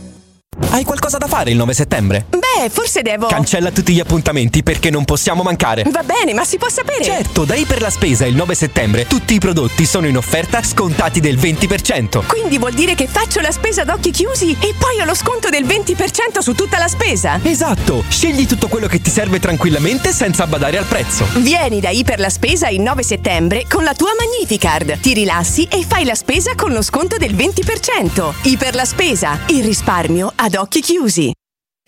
Hai qualcosa da fare il 9 settembre? Beh, forse devo. Cancella tutti gli appuntamenti perché non possiamo mancare. Va bene, ma si può sapere? Certo, da Iper la Spesa il 9 settembre tutti i prodotti sono in offerta scontati del 20%. Quindi vuol dire che faccio la spesa ad occhi chiusi e poi ho lo sconto del 20% su tutta la spesa? Esatto, scegli tutto quello che ti serve tranquillamente senza badare al prezzo. Vieni da Iper la Spesa il 9 settembre con la tua Magnificard. Ti rilassi e fai la spesa con lo sconto del 20%. Iper la Spesa, il risparmio ad occhi chiusi.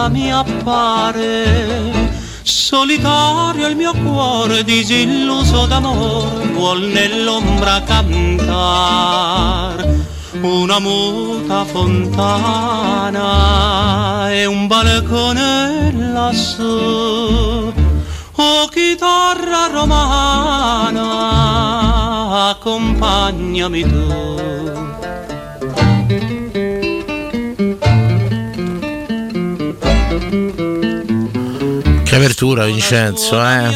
Bella mi appare. Solitario il mio cuore disilluso d'amore vuol nell'ombra cantar una muta fontana e un balcone lassù Oh chitarra romana, accompagnami tu. Apertura Vincenzo, eh.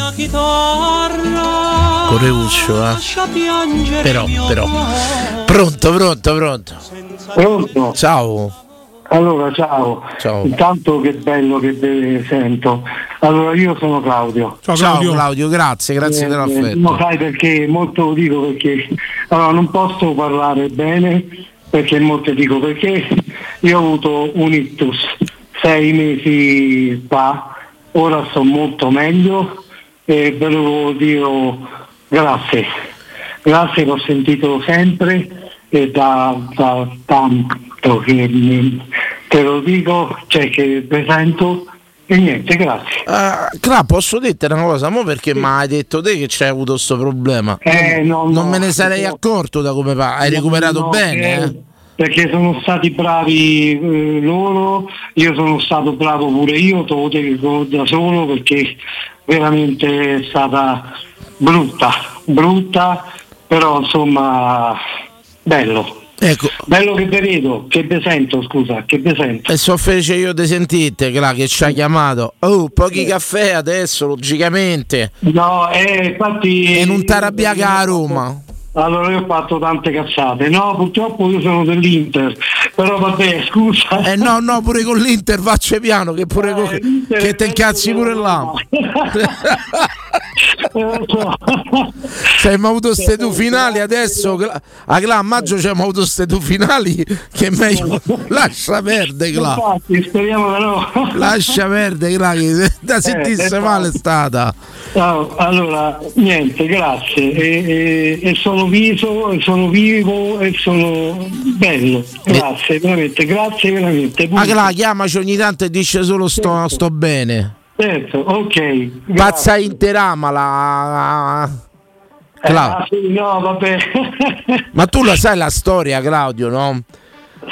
Correuccio, eh. Però, però. Pronto, pronto, pronto. Pronto? Ciao. Allora, ciao. Ciao. Intanto che bello che vi sento. Allora, io sono Claudio. Ciao Claudio, grazie, grazie Eh, dell'affetto. No, sai perché, molto lo dico perché allora, non posso parlare bene perché molto dico perché io ho avuto un ictus sei mesi fa, ora sto molto meglio e ve lo dico grazie. Grazie che ho sentito sempre e da, da tanto che mi- te lo dico, cioè che presento e niente, grazie. Uh, Cla, posso dirti una cosa? Mo perché mi hai detto te che c'hai avuto questo problema? Eh, no, non no, me ne sarei no. accorto da come va. Hai recuperato bene? eh, eh? Perché sono stati bravi eh, loro, io sono stato bravo pure io, te lo dico da solo perché veramente è stata brutta, brutta, però insomma bello. Ecco. Bello che vi vedo, che vi sento, scusa, che vi sento. E so felice io di sentite, Cla, che ci ha chiamato. Oh, pochi caffè adesso, logicamente. No, eh, infatti. E non t'arrabbiaca a Roma. Allora io ho fatto tante cazzate. No, purtroppo io sono dell'Inter. Però vabbè, scusa. Eh no, no, pure con l'Inter faccia piano che pure con- che te incazzi pure là. Abbiamo avuto ste due finali adesso. A Cla, a maggio abbiamo avuto ste due finali. Che è meglio. Lascia perdere, Cla. Speriamo che no. Lascia perdere, Cla, che da sentisse eh, male è stata. No, allora, niente, grazie. E, e- e sono viso, e sono vivo e sono bello. Grazie, veramente, grazie veramente. Ma Cla, chiamaci ogni tanto e dice solo sto, sto bene. Certo, ok. Pazza interama la. Eh, Cla. ah, sì, no, vabbè. Ma tu la sai la storia, Claudio, no?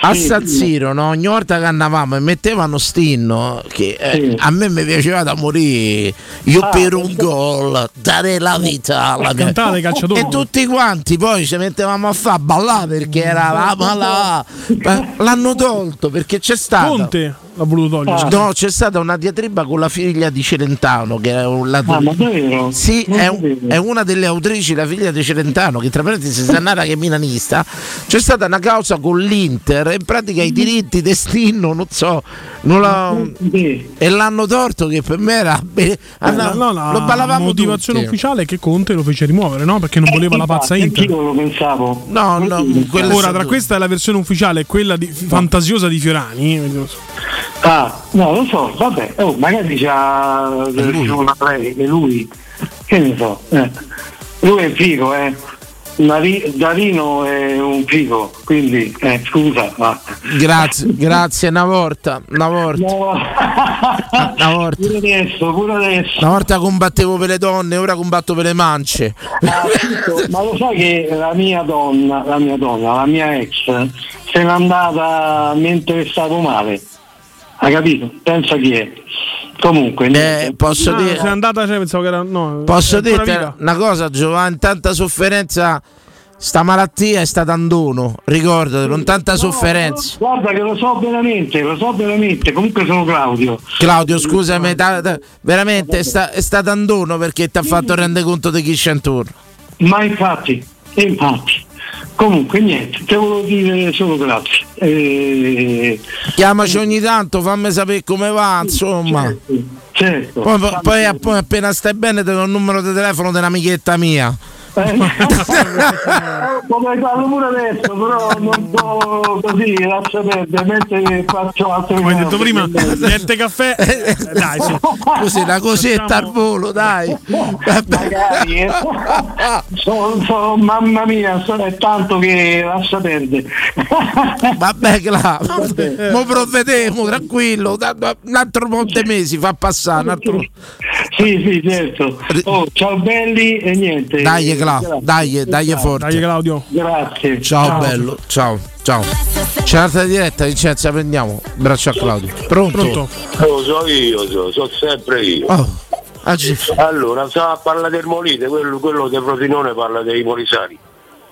A Sì, San sì. Siro, no? ogni volta che andavamo e mettevano Stinno, che eh, a me mi piaceva da morire, io Ah, per un gol darei la vita alla mia Cantare. E tutti quanti poi ci mettevamo a fare ballare perché eravamo là. Ma L'hanno tolto perché c'è stato. Conte l'ha voluto togliere. No, c'è stata una diatriba con la figlia di Celentano. Che è un- la- Ah, ma davvero? Sì, Non è, è una delle autrici, la figlia di Celentano, che tra parentesi è nata che è milanista. C'è stata una causa con l'Inter in pratica i diritti destino, non so, non la- e l'hanno torto che per me era. Ah, andava- no, la lo ballavamo motivazione tutti. ufficiale è che Conte lo fece rimuovere, no? Perché non voleva la pazza Inter. Anch'io lo pensavo. No, no, è Ora, tra questa e la versione ufficiale e quella di- fantasiosa di Fiorani, se- Ah, no, lo so, vabbè, oh, magari c'ha una che lui, che ne so, eh. lui è figo, eh. Dari- Darino è un figo, quindi, eh, scusa, ma... Grazie, grazie, una volta, una volta. Una volta. Pure adesso, pure adesso. Una volta combattevo per le donne, ora combatto per le mance. Ah, Tito, ma lo sai che la mia donna, la mia donna, la mia ex, se n'è andata mentre stavo male. Hai capito? Pensa chi è. Comunque, niente. posso Ah, dire- sei andata, cioè, pensavo che era. No, Posso è dirti una cosa, Giovanni? Tanta sofferenza. Sta malattia è stata un dono, ricordatelo, con tanta sofferenza. Guarda che lo so veramente, lo so veramente. Comunque sono Claudio. Claudio, scusami, ta- ta- veramente è, sta- è stata un dono perché ti ha fatto rendere conto di chi c'è intorno. Ma infatti, infatti. Comunque niente, te volevo dire solo grazie. Eh, Chiamaci ogni tanto, fammi sapere come va, insomma. certo. Poi, poi- poi app- appena stai bene ti do il numero di telefono dell'amichetta mia. Eh, Potrei farlo pure adesso, però non so così, lascia perdere, mentre faccio altre Come hai detto cose. prima, niente caffè. Eh, dai, su. Così una cosetta al volo, dai. Magari, eh. Sono- sono- mamma mia, so- è tanto che lascia perdere. Vabbè, Cla, mo provvediamo, tranquillo, un altro di mesi fa passare. Un altro... Sì, sì, certo. Oh, ciao belli e niente. Dai, Cla, Grazie. dai, dai forte. Dai, Claudio. Grazie. Ciao, bello, ciao, ciao. C'è un'altra diretta, Vincenzo, prendiamo. Braccio a Claudio. Pronto? Pronto? Lo so io, so, so sempre io. Oh, oggi- Allora, sa, parla del Molite, quello, quello del Frosinone parla dei Molisani.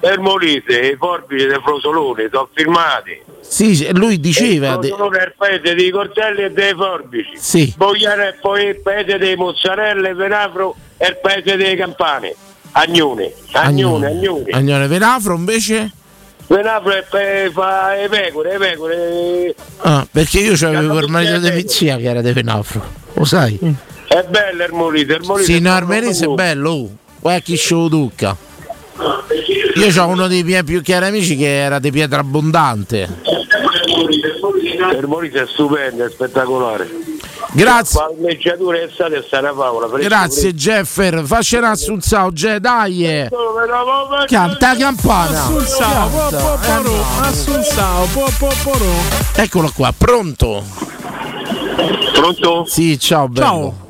Il Molite e i forbici del Frosolone sono firmati. Sì, lui diceva. il de- Frosolone è il paese dei coltelli e dei forbici. Sì. Bogliano è poi il paese dei mozzarelle, Venafro è il paese delle campane. Agnone, Agnone, Agnone. Agnone Venafro invece? Venafro è pe- fa le pecore, le pecore. Ah, perché io c'avevo il marito di Pizzia che era di Venafro, lo sai? È bello il Molite, il Molite. Sì, è no, il è bello, oh. guarda chi ce lo ducca. Io ho uno dei miei più cari amici che era di Pietra Abbondante. Il Molise è stupendo, è spettacolare. Grazie. Palmeggiatura estate e sta una favola. fresco, Grazie Jeffer, facene assunzao, Ge, dai! eh. Canta campana! Assunzao, poro. Eccolo qua, pronto? Pronto? Sì, ciao, bello. Ciao.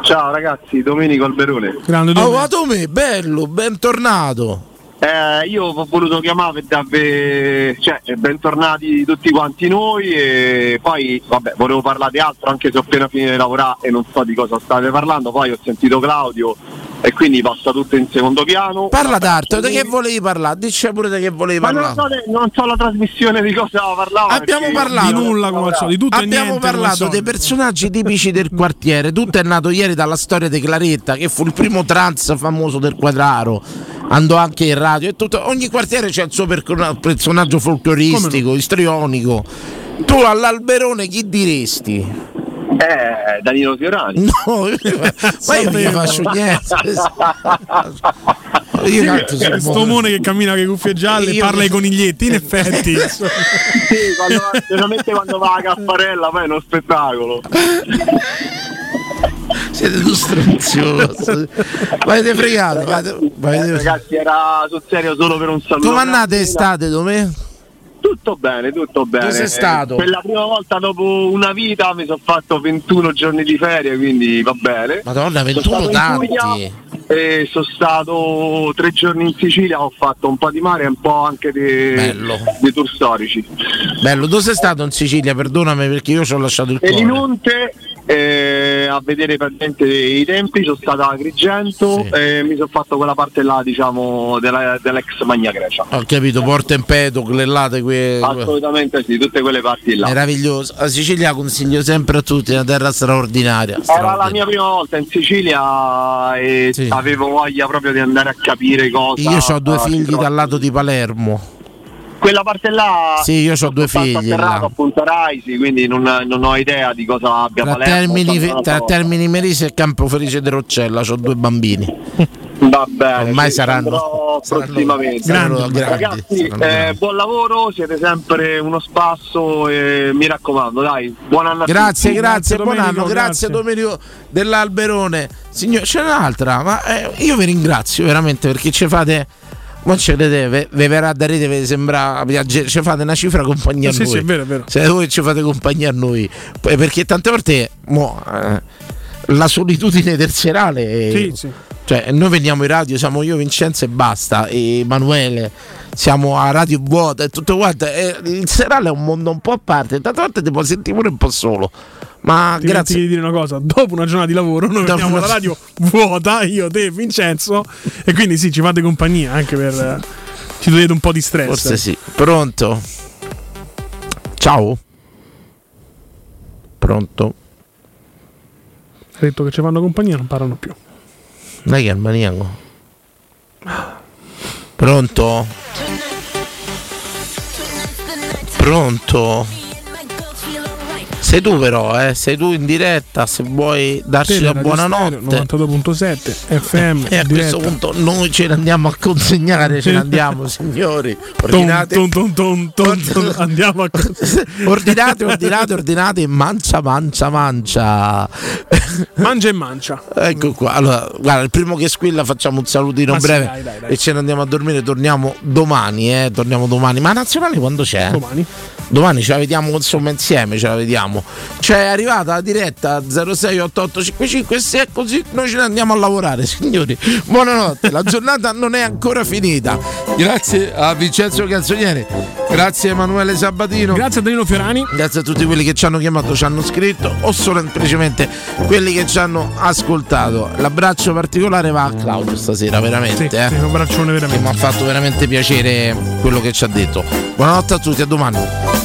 Ciao ragazzi, Domenico Alberone. Grande Oh, ma me, bello, bentornato. Eh, io ho voluto chiamare per darvi, cioè, bentornati tutti quanti noi e poi, vabbè, volevo parlare di altro anche se ho appena finito di lavorare e non so di cosa state parlando, poi ho sentito Claudio e quindi passa tutto in secondo piano. Parla d'arte, di che volevi parlare? Dici pure di che volevi Ma non parlare. so, non so la trasmissione di cosa parlava. Abbiamo parlato Di nulla come al di tutto Abbiamo niente parlato dei personaggi tipici del quartiere. Tutto è nato ieri dalla storia di Claretta, che fu il primo trans famoso del quadraro. Andò anche in radio e tutto. Ogni quartiere c'è il suo personaggio folcloristico, no? istrionico. Tu all'Alberone chi diresti? Eh, Danilo Fiorani. No, ma io non gli faccio niente. Io tanto Questo mone che cammina con le cuffie gialle e parla ai coniglietti, in effetti. sì, quando, specialmente quando va a Caffarella, poi è uno spettacolo. Siete due stronziosi. Avete fregato. Eh, ragazzi, era sul serio solo per un saluto. Come andate estate, dove? Tutto bene, tutto bene. Dove sei stato? Per la prima volta dopo una vita mi sono fatto 21 giorni di ferie, quindi va bene. Madonna, 21 tanti. E sono stato tre giorni in Sicilia, ho fatto un po' di mare e un po' anche di, di tour storici. Bello, dove sei stato in Sicilia? Perdonami perché io ci ho lasciato il cuore. Elinonte eh, a vedere praticamente i tempi, sono stato a Agrigento sì. e mi sono fatto quella parte là, diciamo, della, dell'ex Magna Grecia. Ho capito, Porto Empedocle, là, que... Assolutamente sì, tutte quelle parti là. Meraviglioso. La Sicilia consiglio sempre a tutti, una terra straordinaria. Era la mia prima volta in Sicilia e sì. avevo voglia proprio di andare a capire cosa. Io ho due figli dal lato di Palermo quella parte là sì io ho due figli atterrato a Punta Raisi quindi non, non, ho idea di cosa abbia tra Palermo, termini, tra termini Merisi e Campo Felice di Roccella ho due bambini. Va bene ormai saranno, saranno prossimamente. saranno grandi, ragazzi eh, buon lavoro siete sempre uno spasso e mi raccomando dai buon anno grazie grazie, buon anno grazie, Domenico dell'Alberone. Signor c'è un'altra ma eh, io vi ringrazio veramente perché ci fate ma ce le deve, vi verrà da rete, vi sembra ci fate una cifra compagnia a sì, noi. Sì, è vero, è vero. Se voi ci fate compagnia a noi, perché tante volte mo, eh, la solitudine del serale. Sì, sì. Cioè, noi veniamo in radio, siamo io, Vincenzo e basta, e Emanuele, siamo a radio vuota e tutto quanto. il serale è un mondo un po' a parte, tante volte ti puoi sentire pure un po' solo. Ma Ti grazie. di dire una cosa: dopo una giornata di lavoro, noi Dopo veniamo una- alla radio vuota, io, te, Vincenzo, e quindi sì, ci fate compagnia anche per. ci togliete un po' di stress. Forse sì. Pronto? Ciao? Pronto? Ha detto che ci fanno compagnia, non parlano più. Dai che è il maniaco. Pronto? Pronto? Sei tu però, eh? sei tu in diretta, se vuoi darci la buonanotte. 92.7 FM. E a questo punto noi ce ne andiamo a consegnare, ce ne andiamo signori. Ordinate, Ton, ton, ton, ton, ton, andiamo a ordinate, ordinate, ordinate, mancia, mancia, mancia. Mangia e mancia. Ecco qua. Allora, guarda, il primo che squilla facciamo un salutino Ma sì, breve dai, dai, dai. e ce ne andiamo a dormire. Torniamo domani, eh? Torniamo domani. Ma nazionale quando c'è? Domani. Domani ce la vediamo insomma insieme, ce la vediamo. Cioè è arrivata la diretta 068855 e se è così noi ce ne andiamo a lavorare, signori. Buonanotte, la giornata non è ancora finita. Grazie a Vincenzo Canzonieri, grazie a Emanuele Sabatino. Grazie a Danilo Fiorani. Grazie a tutti quelli che ci hanno chiamato, ci hanno scritto o semplicemente quelli che ci hanno ascoltato. L'abbraccio particolare va a Claudio stasera, veramente. Sì, eh. sì, un abbraccione veramente. mi ha fatto veramente piacere quello che ci ha detto. Buonanotte a tutti, a domani.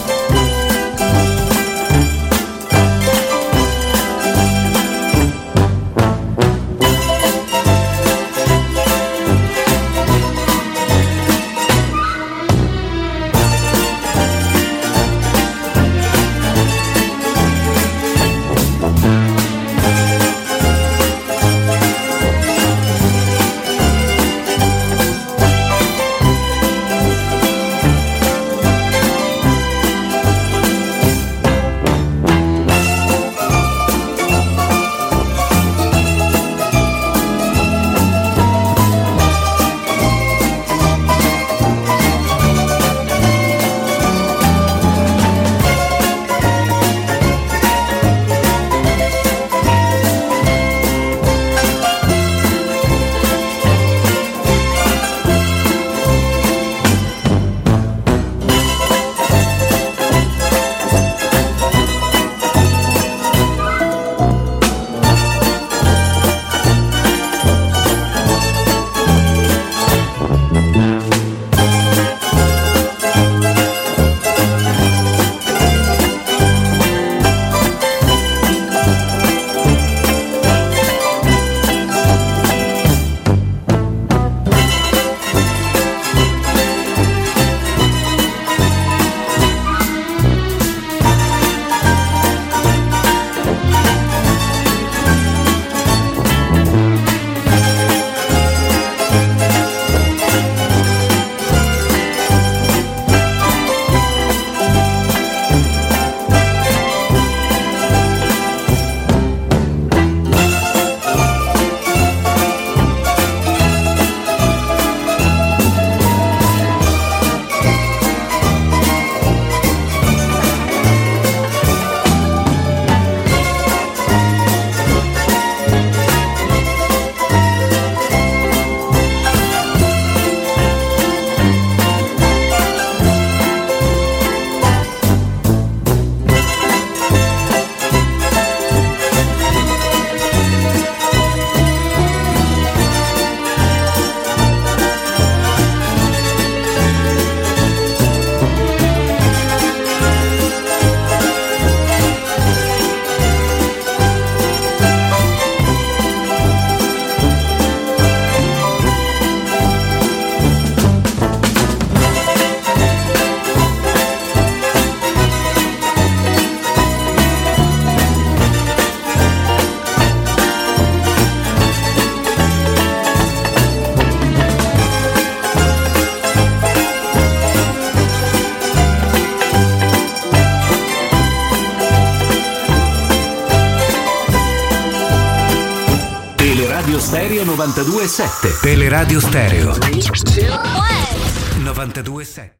92.7. Teleradio Stereo 92.7.